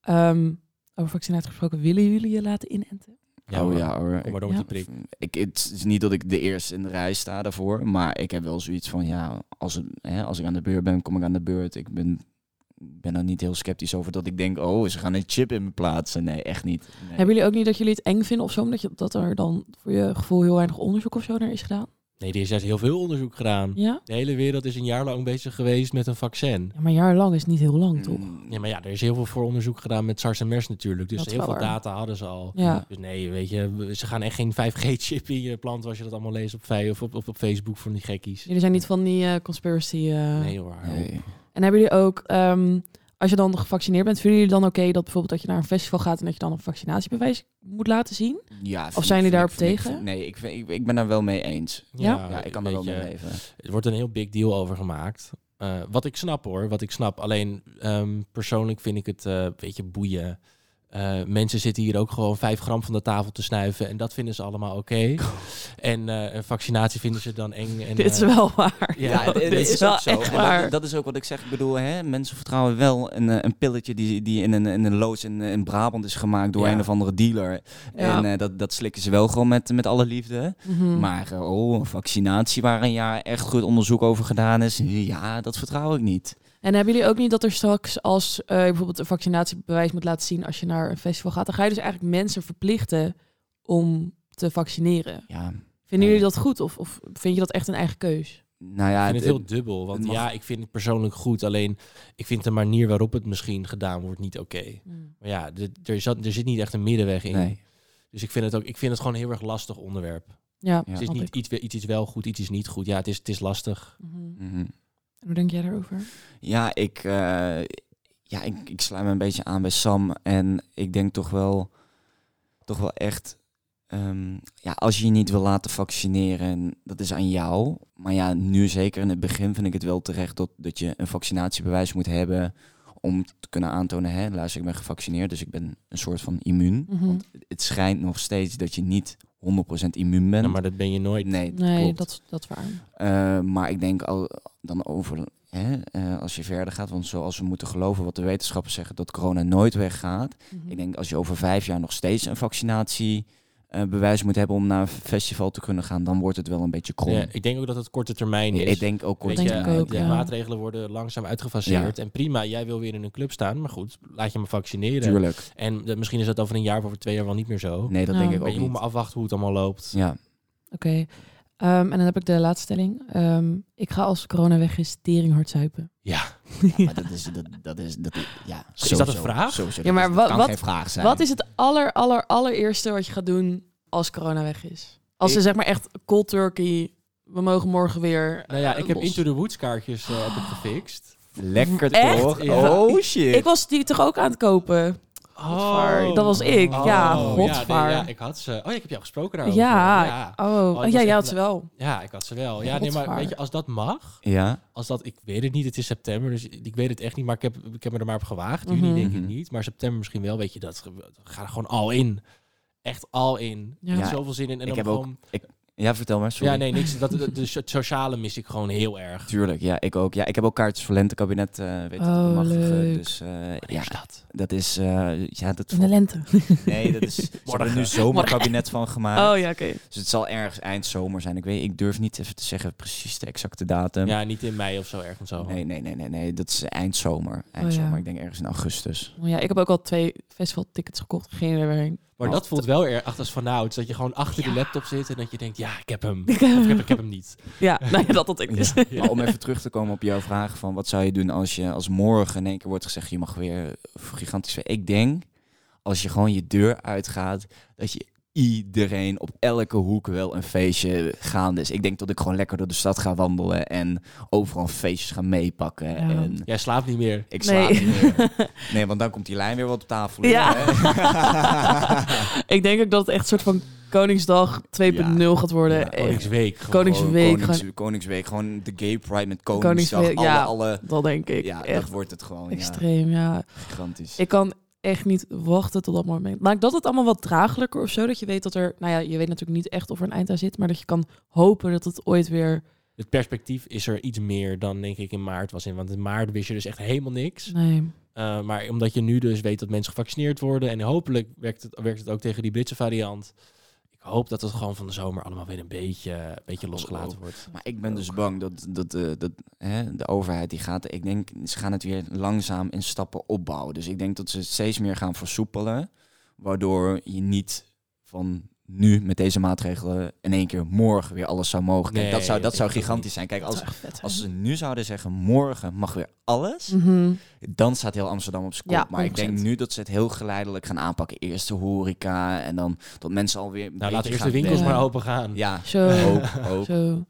Ehm, over vaccinatie gesproken, willen jullie je laten inenten? Ja, oh ja hoor. Kom maar door Ja. met die prik. Ik, het is niet dat ik de eerste in de rij sta daarvoor, maar ik heb wel zoiets van, ja, als, het, hè, als ik aan de beurt ben, kom ik aan de beurt. Ik ben, ben er niet heel sceptisch over dat ik denk, oh, ze gaan een chip in me plaatsen. Nee, echt niet. Nee. Hebben jullie ook niet dat jullie het eng vinden of zo? Omdat je, dat er dan voor je gevoel heel weinig onderzoek of zo naar is gedaan? Nee, er is juist heel veel onderzoek gedaan. Ja? De hele wereld is een jaar lang bezig geweest met een vaccin. ja, maar jarenlang is niet heel lang, toch? Mm, Ja, maar ja, er is heel veel voor onderzoek gedaan met SARS en MERS natuurlijk. Dus heel veel data hadden ze al. Ja. Dus nee, weet je, ze gaan echt geen 5G-chip in je planten als je dat allemaal leest op, of op, op, op Facebook van die gekkies. Jullie zijn niet van die eh, conspiracy... eh, Nee hoor. nee. En hebben jullie ook, ehm, als je dan gevaccineerd bent, vinden jullie dan oké dat bijvoorbeeld dat je naar een festival gaat en dat je dan een vaccinatiebewijs moet laten zien? Ja, Of zijn jullie daarop ik- tegen? Nee, ik, vind- ik, ik ben daar wel mee eens. Ja? Ja, ik kan er weet wel mee leven. Er wordt een heel big deal over gemaakt. Eh, wat ik snap hoor, wat ik snap. Alleen ehm, persoonlijk vind ik het eh, een beetje boeien. Eh, mensen zitten hier ook gewoon 5 gram van de tafel te snuiven en dat vinden ze allemaal oké. en eh, een vaccinatie vinden ze dan eng. En, Dit is eh, wel waar. Ja, dit is, is wel ook zo. echt En waar. Dat, dat is ook wat ik zeg. Ik bedoel, hè, mensen vertrouwen wel een, een pilletje die, die in een, in een loods in, in Brabant is gemaakt door Ja. een of andere dealer. Ja. En eh, dat, dat slikken ze wel gewoon met, met alle liefde. Mhm. Maar oh, een vaccinatie waar een jaar echt goed onderzoek over gedaan is, ja, dat vertrouw ik niet. En hebben jullie ook niet dat er straks, als eh, je bijvoorbeeld een vaccinatiebewijs moet laten zien als je naar een festival gaat, dan ga je dus eigenlijk mensen verplichten om te vaccineren. Ja, Vinden jullie dat goed of, of vind je dat echt een eigen keus? nou ja, ik vind het heel dubbel. Want mag- ja, ik vind het persoonlijk goed. Alleen ik vind de manier waarop het misschien gedaan wordt niet oké. Maar ja, de- er, zat, er zit niet echt een middenweg in. nee. Dus ik vind het ook, ik vind het gewoon een heel erg lastig onderwerp. Ja, Ja. Het is niet iets, iets is wel goed, iets is niet goed. Ja, het is, het is lastig. Mhm. Mhm. En hoe denk jij daarover? Ja, ik, eh, ja ik, ik sluit me een beetje aan bij Sam. En ik denk toch wel, toch wel echt, ehm, ja, als je je niet wil laten vaccineren, dat is aan jou. Maar ja, nu zeker in het begin vind ik het wel terecht dat, dat je een vaccinatiebewijs moet hebben om te kunnen aantonen, hè, luister, ik ben gevaccineerd, dus ik ben een soort van immuun. Mhm. Want het schijnt nog steeds dat je niet 100% immuun bent. Ja, maar dat ben je nooit. nee, Nee, klopt. dat, dat waar. Eh, maar ik denk al dan over, hè, eh, als je verder gaat, want zoals we moeten geloven wat de wetenschappers zeggen, dat corona nooit weggaat. Mhm. Ik denk als je over vijf jaar nog steeds een vaccinatiebewijs moet hebben om naar een festival te kunnen gaan, dan wordt het wel een beetje krom. Ja, ik denk ook dat het korte termijn is. ik denk ook kort Weet Denk je, ik ook, de ja. maatregelen worden langzaam uitgefaseerd. En prima, jij wil weer in een club staan. Maar goed, laat je me vaccineren. Tuurlijk. En eh, misschien is dat over een jaar of over twee jaar wel niet meer zo. Nee, dat denk ik maar ook je moet maar afwachten hoe het allemaal loopt. Ja, Oké. Ehm, en dan heb ik de laatste stelling. Ehm, ik ga als corona weg is tering hard zuipen. Ja. maar dat is, dat, dat is, dat is, ja. Is dat een vraag? Sowieso, Ja, maar dat wat- kan wat- geen vraag zijn. Wat is het aller, aller, allereerste wat je gaat doen als corona weg is? Als ze zeg maar echt cold turkey, we mogen morgen weer Nou ja, eh, ik heb. Into the Woods kaartjes eh, heb ik gefixt. Lekker toch? Ja. Oh shit. Ik was die toch ook aan het kopen? Godvaar, dat was ik. Ja, Oh, godvaar. nee, ja, ik had ze. Oh, ja, ik heb jou gesproken daarover. Ja, ja. oh, Oh, oh, ja, jij had ze wel. Ja, ik had ze wel. Ja, nee, maar weet je, als dat mag, Ja, als dat, ik weet het niet, het is september, dus ik weet het echt niet, maar ik heb, ik heb me er maar op gewaagd. Juni denk ik niet, maar september misschien wel, weet je, dat ga er gewoon al in. Echt al in. Ja. Ik heb Ja, zoveel zin in. En ik dan heb ook- gewoon, ja vertel maar. Sorry. ja, nee, niks. Dat, so- sociale mis ik gewoon heel erg. Tuurlijk, ja, ik ook. Ja, ik heb ook kaartjes voor Lentekabinet eh weten Oh, te leuk. Dus eh, ja, is dat? dat is, eh, ja, dat In de lente. Nee, dat is, ze hebben er nu zomerkabinet van gemaakt. Oh ja, oké. Dus het zal ergens eind zomer zijn. Ik weet, ik durf niet even te zeggen precies de exacte datum. Ja, niet in mei of zo ergens zo. Nee, nee, nee, nee, nee, dat is eind zomer. Eind Oh, ja. zomer, ik denk ergens in augustus. Oh, ja, ik heb ook al twee festivaltickets gekocht. Geen idee waarheen. Maar Oh, dat voelt wel erg achter als vanouds. Dat je gewoon achter de laptop zit en dat je denkt, ja, ik heb hem. Ik Of heb- ik heb, ik heb hem niet. Ja, nou ja, dat had ik dus. Maar om even terug te komen op jouw vraag van wat zou je doen als je als morgen in één keer wordt gezegd je mag weer gigantisch weer. Ik denk als je gewoon je deur uitgaat dat je iedereen op elke hoek wel een feestje gaande is. Ik denk dat ik gewoon lekker door de stad ga wandelen en overal feestjes ga meepakken. Ja. En Jij slaapt niet meer. ik slaap Nee. niet meer. Nee, want dan komt die lijn weer wat op tafel. Ja. hè? ik denk ook dat het echt een soort van Koningsdag 2.0 gaat worden. Ja, Echt, Koningsweek. gewoon. Koningsweek. Konings- gewoon- Koningsweek, gewoon de gay pride met Koningsdag. Koningsweek, alle, ja. alle, dat denk ik. ja, dat echt wordt het gewoon. extreem, ja. Ja, gigantisch. Ik kan echt niet wachten tot dat moment. Maakt dat het allemaal wat draaglijker of zo? Dat je weet dat er... Nou ja, je weet natuurlijk niet echt of er een eind aan zit. Maar dat je kan hopen dat het ooit weer... Het perspectief is er iets meer dan denk ik in maart was in. Want in maart wist je dus echt helemaal niks. Nee. Uh, maar omdat je nu dus weet dat mensen gevaccineerd worden. En hopelijk werkt het, werkt het ook tegen die Britse variant. Ik hoop dat het gewoon van de zomer allemaal weer een beetje, een beetje losgelaten wordt. Maar ik ben dus bang dat, dat, eh, dat hè, de overheid die gaat, ik denk, ze gaan het weer langzaam in stappen opbouwen. Dus ik denk dat ze het steeds meer gaan versoepelen, waardoor je niet van nu met deze maatregelen in één keer morgen weer alles zou mogen. Kijk, Nee, dat zou, dat zou gigantisch niet. zijn. Kijk, als, vet als ze nu zouden zeggen morgen mag weer alles, Mhm. dan staat heel Amsterdam op zijn kop. Ja, maar ik denk 100%. nu dat ze het heel geleidelijk gaan aanpakken. Eerst de horeca en dan dat mensen alweer Nou, laten beetje eerst de winkels maar open gaan. Ja, Zo. Zo.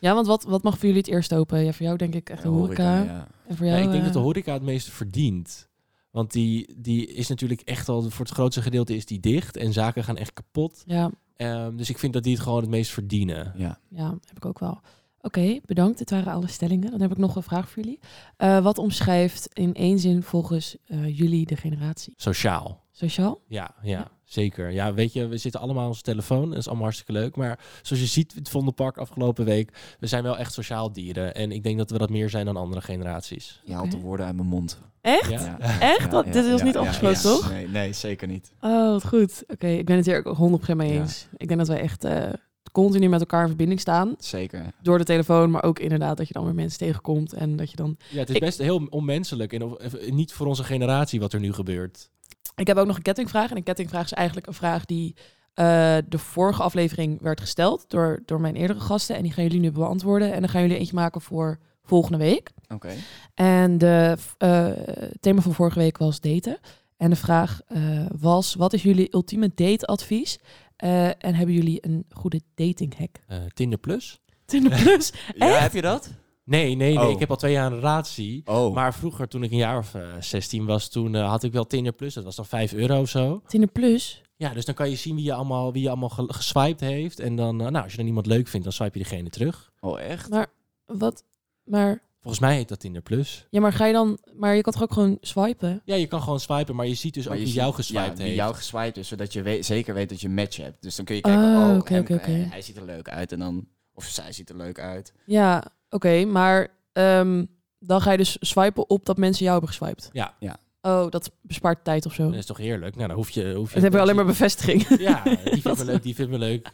Ja, want wat, wat mag voor jullie het eerst open? Ja, voor jou denk ik echt de horeca. ja. En voor Ja, jou... ik denk eh, dat de horeca het meeste verdient. Want die, die is natuurlijk echt al, voor het grootste gedeelte is die dicht. En zaken gaan echt kapot. Ja, Ehm, dus ik vind dat die het gewoon het meest verdienen. Ja. ja, heb ik ook wel. Oké, bedankt. Dit waren alle stellingen. Dan heb ik nog een vraag voor jullie. Eh, wat omschrijft in één zin volgens eh, jullie de generatie? Sociaal. Sociaal? Ja, ja, zeker. Ja, weet je, we zitten allemaal aan onze telefoon. Dat is allemaal hartstikke leuk. Maar zoals je ziet, het Vondelpark afgelopen week, we zijn wel echt sociaal dieren. En ik denk dat we dat meer zijn dan andere generaties. Je haalt de woorden uit mijn mond. Echt? Ja. Echt? Dat- dit was niet afgesproken, toch? Nee, nee, zeker niet. Oh, wat goed. Oké, ik ben het hier ook 100% mee Ja. eens. Ik denk dat wij echt eh, continu met elkaar in verbinding staan. Zeker. Door de telefoon, maar ook inderdaad dat je dan weer mensen tegenkomt. En dat je dan... Ja, het is Ik- best heel onmenselijk en of- niet voor onze generatie wat er nu gebeurt. Ik heb ook nog een kettingvraag. En een kettingvraag is eigenlijk een vraag die eh, de vorige aflevering werd gesteld door, door mijn eerdere gasten. En die gaan jullie nu beantwoorden. En dan gaan jullie eentje maken voor volgende week. Oké. En de eh, het thema van vorige week was daten. En de vraag eh, was, wat is jullie ultieme dateadvies? Eh, en hebben jullie een goede datinghack? Eh, Tinder Plus? Tinder Plus? Ja, heb je dat? Nee, nee, nee. Oh. Ik heb al twee jaar een relatie. Oh. Maar vroeger, toen ik een jaar of eh, 16 was, toen eh, had ik wel Tinder Plus. Dat was dan 5 euro of zo. Tinder Plus? Ja, dus dan kan je zien wie je allemaal, wie je allemaal ge- geswiped heeft. En dan, eh, nou, als je dan iemand leuk vindt, dan swipe je diegene terug. oh, echt? Maar wat? Maar, Volgens mij heet dat Tinder Plus. ja, maar ga je dan... Maar je kan toch ook gewoon swipen? Ja, je kan gewoon swipen, maar je ziet dus Maar ook je wie ziet- jou geswiped ja, wie heeft. jou geswiped is, zodat je weet- zeker weet dat je een match hebt. Dus dan kun je kijken, Oh, oh, hem- hij ziet er leuk uit. En dan, of zij ziet er leuk uit. Ja, oké. maar ehm, dan ga je dus swipen op dat mensen jou hebben geswiped? Ja. Ja. Oh, dat bespaart tijd of zo. Dat is toch heerlijk? Nou, dan hoef je... Hoef je Dan hebben we alleen maar bevestiging. Ja, die vindt me leuk, die vindt me leuk.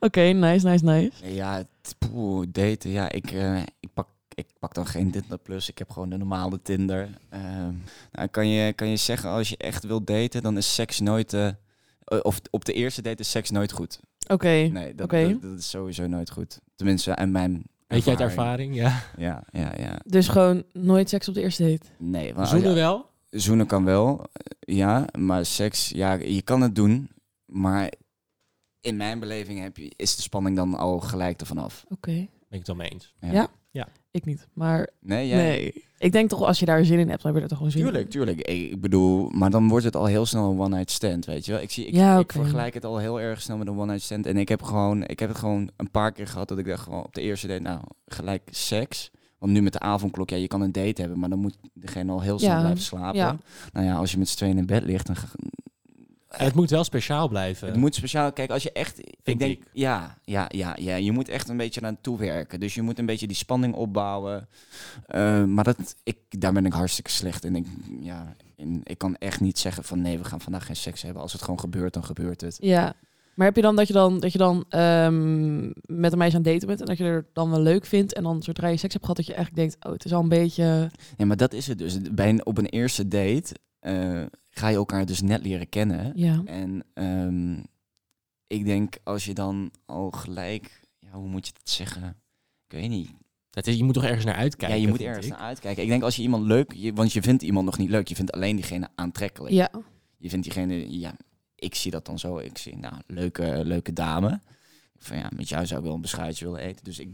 Oké, nice, nice, nice. Ja, het- poeh, daten. Ja, ik, eh, ik, pak, ik pak dan geen Tinder Plus. Ik heb gewoon de normale Tinder. Ehm, nou, kan, je, kan je zeggen, als je echt wilt daten, dan is seks nooit... eh, eh, of op de eerste date is seks nooit goed. Oké, Nee, dat, Oké. dat, dat is sowieso nooit goed. Tenminste, aan mijn Weet je uit ervaring? Ja. Ja, ja, ja. dus gewoon nooit seks op de eerste date. Nee, maar Zoenen ja, wel? zoenen kan wel, eh, ja. Maar seks, ja, je kan het doen. Maar in mijn beleving heb je, is de spanning dan al gelijk ervan af. Oké, Ben ik het wel mee eens. Ja? ik niet. Maar Nee, jij? nee, ik denk toch als je daar zin in hebt, dan heb je er toch gewoon zin Tuurlijk, in. tuurlijk. Ik ik bedoel, maar dan wordt het al heel snel een one-night stand, weet je wel. Ik, zie, ik, Ja, ik oké. vergelijk het al heel erg snel met een one-night stand. En ik heb, gewoon, ik heb het gewoon een paar keer gehad dat ik dacht gewoon op de eerste date, nou, gelijk seks. Want nu met de avondklok, ja, je kan een date hebben, maar dan moet degene al heel snel Ja, blijven slapen. ja. Nou ja, als je met z'n tweeën in bed ligt, dan... En het moet wel speciaal blijven. Het moet speciaal, kijk, als je echt... ik denk, ik. Ja, ja, ja, ja, je moet echt een beetje naartoe werken. Dus je moet een beetje die spanning opbouwen. Eh, maar dat, ik, daar ben ik hartstikke slecht in. Ik, ja, in. ik kan echt niet zeggen van nee, we gaan vandaag geen seks hebben. Als het gewoon gebeurt, dan gebeurt het. Ja, maar heb je dan dat je dan, dat je dan ehm, met een meisje aan het daten bent en dat je er dan wel leuk vindt en dan zodra je seks hebt gehad dat je eigenlijk denkt, oh, het is al een beetje... Ja, maar dat is het dus. Bij een, op een eerste date eh, ga je elkaar dus net leren kennen. Ja, En ehm, ik denk als je dan al gelijk... Ja, hoe moet je het zeggen? Ik weet niet. Dat is, je moet toch ergens naar uitkijken? ja, je moet ergens ik. naar uitkijken. Ik denk als je iemand leuk... Je, want je vindt iemand nog niet leuk. Je vindt alleen diegene aantrekkelijk. ja. Je vindt diegene... Ja, ik zie dat dan zo. Ik zie, nou, leuke, leuke dame. Van ja, met jou zou ik wel een beschuitje willen eten. Dus ik...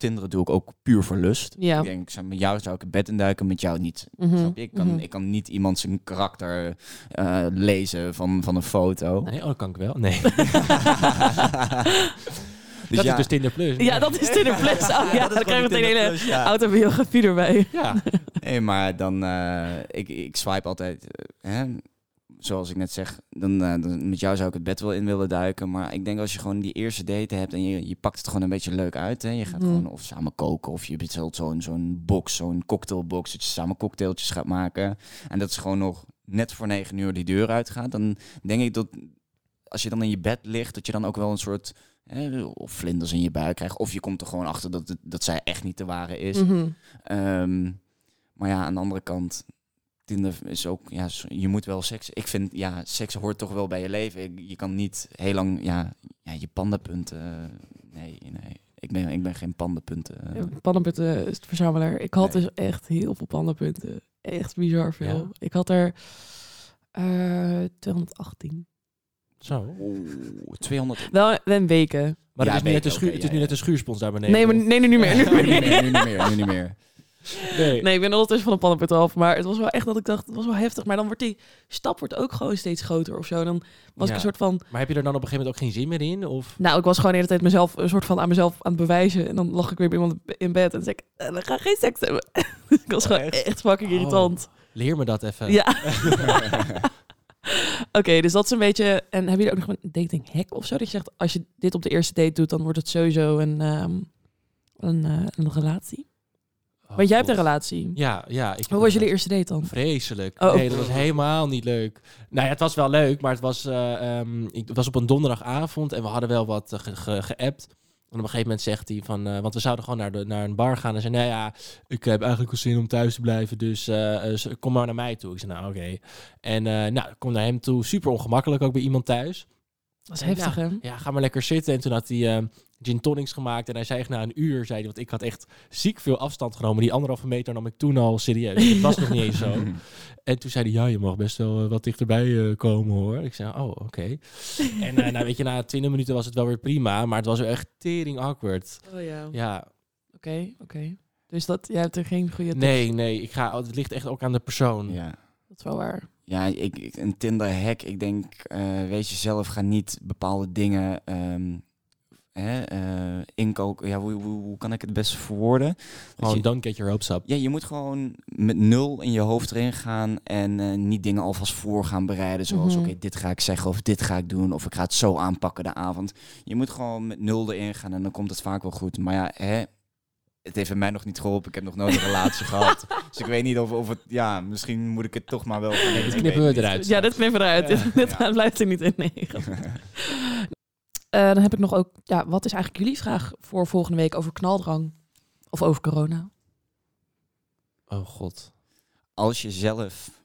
Tinderen doe ik ook puur voor lust. Ja. Ik denk, zou- met jou zou ik het bed induiken, met jou niet. Mhm, Snap je? Ik kan, mhm. ik kan niet iemand zijn karakter eh, lezen van, van een foto. Nee, oh, dat kan ik wel. Nee. Dus dat ja, is dus Tinder Plus. Ja, dat is Tinder Plus. Oh, ja, dan krijgen we gewoon meteen een hele ja. autobiografie erbij. Ja. Nee, maar dan, eh, ik, ik swipe altijd, eh, hè, zoals ik net zeg, dan, eh, dan, met jou zou ik het bed wel in willen duiken. Maar ik denk als je gewoon die eerste date hebt en je, je pakt het gewoon een beetje leuk uit. Hè, je gaat Mhm. gewoon of samen koken of je bestelt zo'n zo'n box, zo'n cocktailbox, dat je samen cocktailtjes gaat maken. En dat is gewoon nog net voor negen uur die deur uitgaat. Dan denk ik dat als je dan in je bed ligt, dat je dan ook wel een soort... hè, of vlinders in je buik krijgt. Of je komt er gewoon achter dat, dat zij echt niet de ware is. Mhm. Ehm, maar ja, aan de andere kant, Tinder is ook, ja, je moet wel seks. Ik vind, ja, seks hoort toch wel bij je leven. Je kan niet heel lang, ja, ja je pandapunten. eh, nee, nee. Ik ben, ik ben geen pandapunten. eh. Pannenpunten is het verzamelaar. Ik had Nee. dus echt heel veel pannenpunten. Echt bizar veel. Ja? Ik had er eh 218. Zo. Oeh, 200. Wel een weken. Maar Ja, het, is nu net een schuur, oké, het is nu net een schuurspons daar beneden. Nee, maar nee, nu niet meer, nu niet meer, nu niet meer. Nee. Nee, ik ben ondertussen van de pannenpunt af. Maar het was wel echt dat ik dacht, het was wel heftig. Maar dan wordt die stap wordt ook gewoon steeds groter of zo. Dan was ik een soort van... Maar heb je er dan op een gegeven moment ook geen zin meer in? Of? Nou, ik was gewoon de hele tijd mezelf een soort van aan mezelf aan het bewijzen. En dan lag ik weer bij iemand in bed en zei ik, eh, we gaan geen seks hebben. ik was Oh, gewoon echt? echt fucking irritant. Leer me dat even. Ja. Oké, dus dat is een beetje... En hebben jullie ook nog een dating hack of zo? Dat je zegt, als je dit op de eerste date doet, dan wordt het sowieso een, ehm, een, eh, een relatie. Oh, Want jij hebt een relatie. Ja, ja. Ik Hoe was jullie eerste date dan? Vreselijk. Oh. Nee, dat was helemaal niet leuk. Nou ja, het was wel leuk, maar het was, eh, ehm, ik, het was op een donderdagavond en we hadden wel wat ge- ge- geappt. En op een gegeven moment zegt hij van, eh, want we zouden gewoon naar, de, naar een bar gaan. En zei, nou ja, ik heb eigenlijk wel zin om thuis te blijven, dus kom maar naar mij toe. Ik zei, nou oké. En eh, nou, ik kom naar hem toe, super ongemakkelijk ook bij iemand thuis. Dat is heftig, hè? Ja, ga maar lekker zitten. En toen had hij eh, gin tonics gemaakt. En hij zei echt na een uur, zei hij, want ik had echt ziek veel afstand genomen. Die anderhalve meter nam ik toen al serieus. Het was nog niet eens zo. En toen zei hij, ja, je mag best wel eh, wat dichterbij eh, komen hoor. Ik zei, oh, oké. en eh, nou, weet je, na 20 minuten was het wel weer prima. Maar het was wel echt tering awkward. Oh ja. Ja, Oké, oké. Dus dat, jij hebt er geen goede tips. nee, nee. Ik ga, het ligt echt ook aan de persoon. Ja. Dat is wel waar. Ja, ik, ik- een Tinder-hack. Ik denk, eh wees jezelf, ga niet bepaalde dingen ehm, hè, eh, inkoken. Ja, hoe, hoe, hoe kan ik het best verwoorden? Gewoon je- don't get your hopes up. ja, je moet gewoon met nul in je hoofd erin gaan en eh, niet dingen alvast voor gaan bereiden. Zoals, Mhm. oké, dit ga ik zeggen of dit ga ik doen of ik ga het zo aanpakken de avond. Je moet gewoon met nul erin gaan en dan komt het vaak wel goed. Maar ja, hè, het heeft mij nog niet geholpen. Ik heb nog nooit een relatie gehad. Dus ik weet niet of, of het, ja, misschien moet ik het toch maar wel dit knippen we eruit. Ja, dit knippen we eruit. Ja. Dit, dit Ja. blijft er niet in. Nee. Eh, dan heb ik nog ook... Ja, wat is eigenlijk jullie vraag voor volgende week over knaldrang? Of over corona? Oh god. als je zelf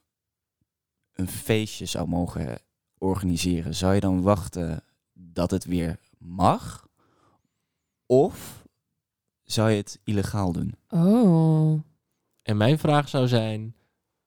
een feestje zou mogen organiseren, zou je dan wachten dat het weer mag? Of zou je het illegaal doen? Oh. En mijn vraag zou zijn,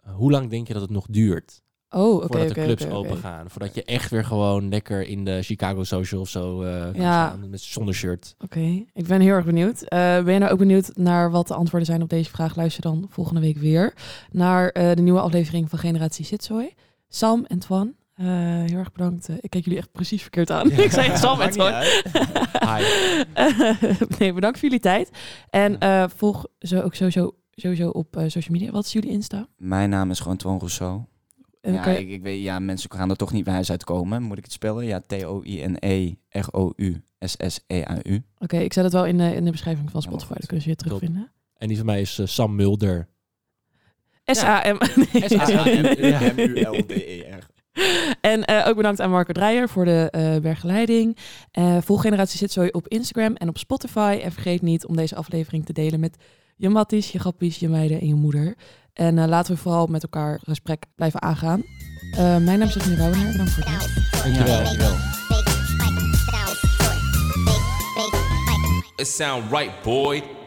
hoe lang denk je dat het nog duurt? Oh, oké, voordat de clubs open gaan. Voordat je echt weer gewoon lekker in de Chicago Social of zo eh kan Ja. staan. Met, zonder shirt. Oké, ik ben heel erg benieuwd. Eh, ben je nou ook benieuwd naar wat de antwoorden zijn op deze vraag? Luister dan volgende week weer naar eh, de nieuwe aflevering van Generatie Sitsoy. Sam en Twan, eh, heel erg bedankt. Ik kijk jullie echt precies verkeerd aan. ik zei Sam en Twan. Hi. nee, bedankt voor jullie tijd. En eh, volg zo ook sowieso, sowieso op eh, social media. Wat is jullie Insta? Mijn naam is gewoon Twan Rousseau. Ja, je- ik, ik weet, ja, mensen gaan er toch niet wijs uitkomen. Moet ik het spellen? Ja, T-O-I-N-E-R-O-U-S-S-E-A-U. Oké, ik zet het wel in de, in de beschrijving van Spotify. Dan kun je het terugvinden. En die van mij is eh, Sam Mulder. S-A-M. S-A-M-U-L-D-E-R. En eh, ook bedankt aan Marco Dreyer voor de eh begeleiding. Eh volg Generatie Zitzooi op Instagram en op Spotify. En vergeet niet om deze aflevering te delen met je matties, je grappies, je meiden en je moeder. En eh, laten we vooral met elkaar gesprek blijven aangaan. Eh, mijn naam is Stephanie Rauwenaar. Bedankt voor het. Dankjewel. dankjewel. It sound right, boy.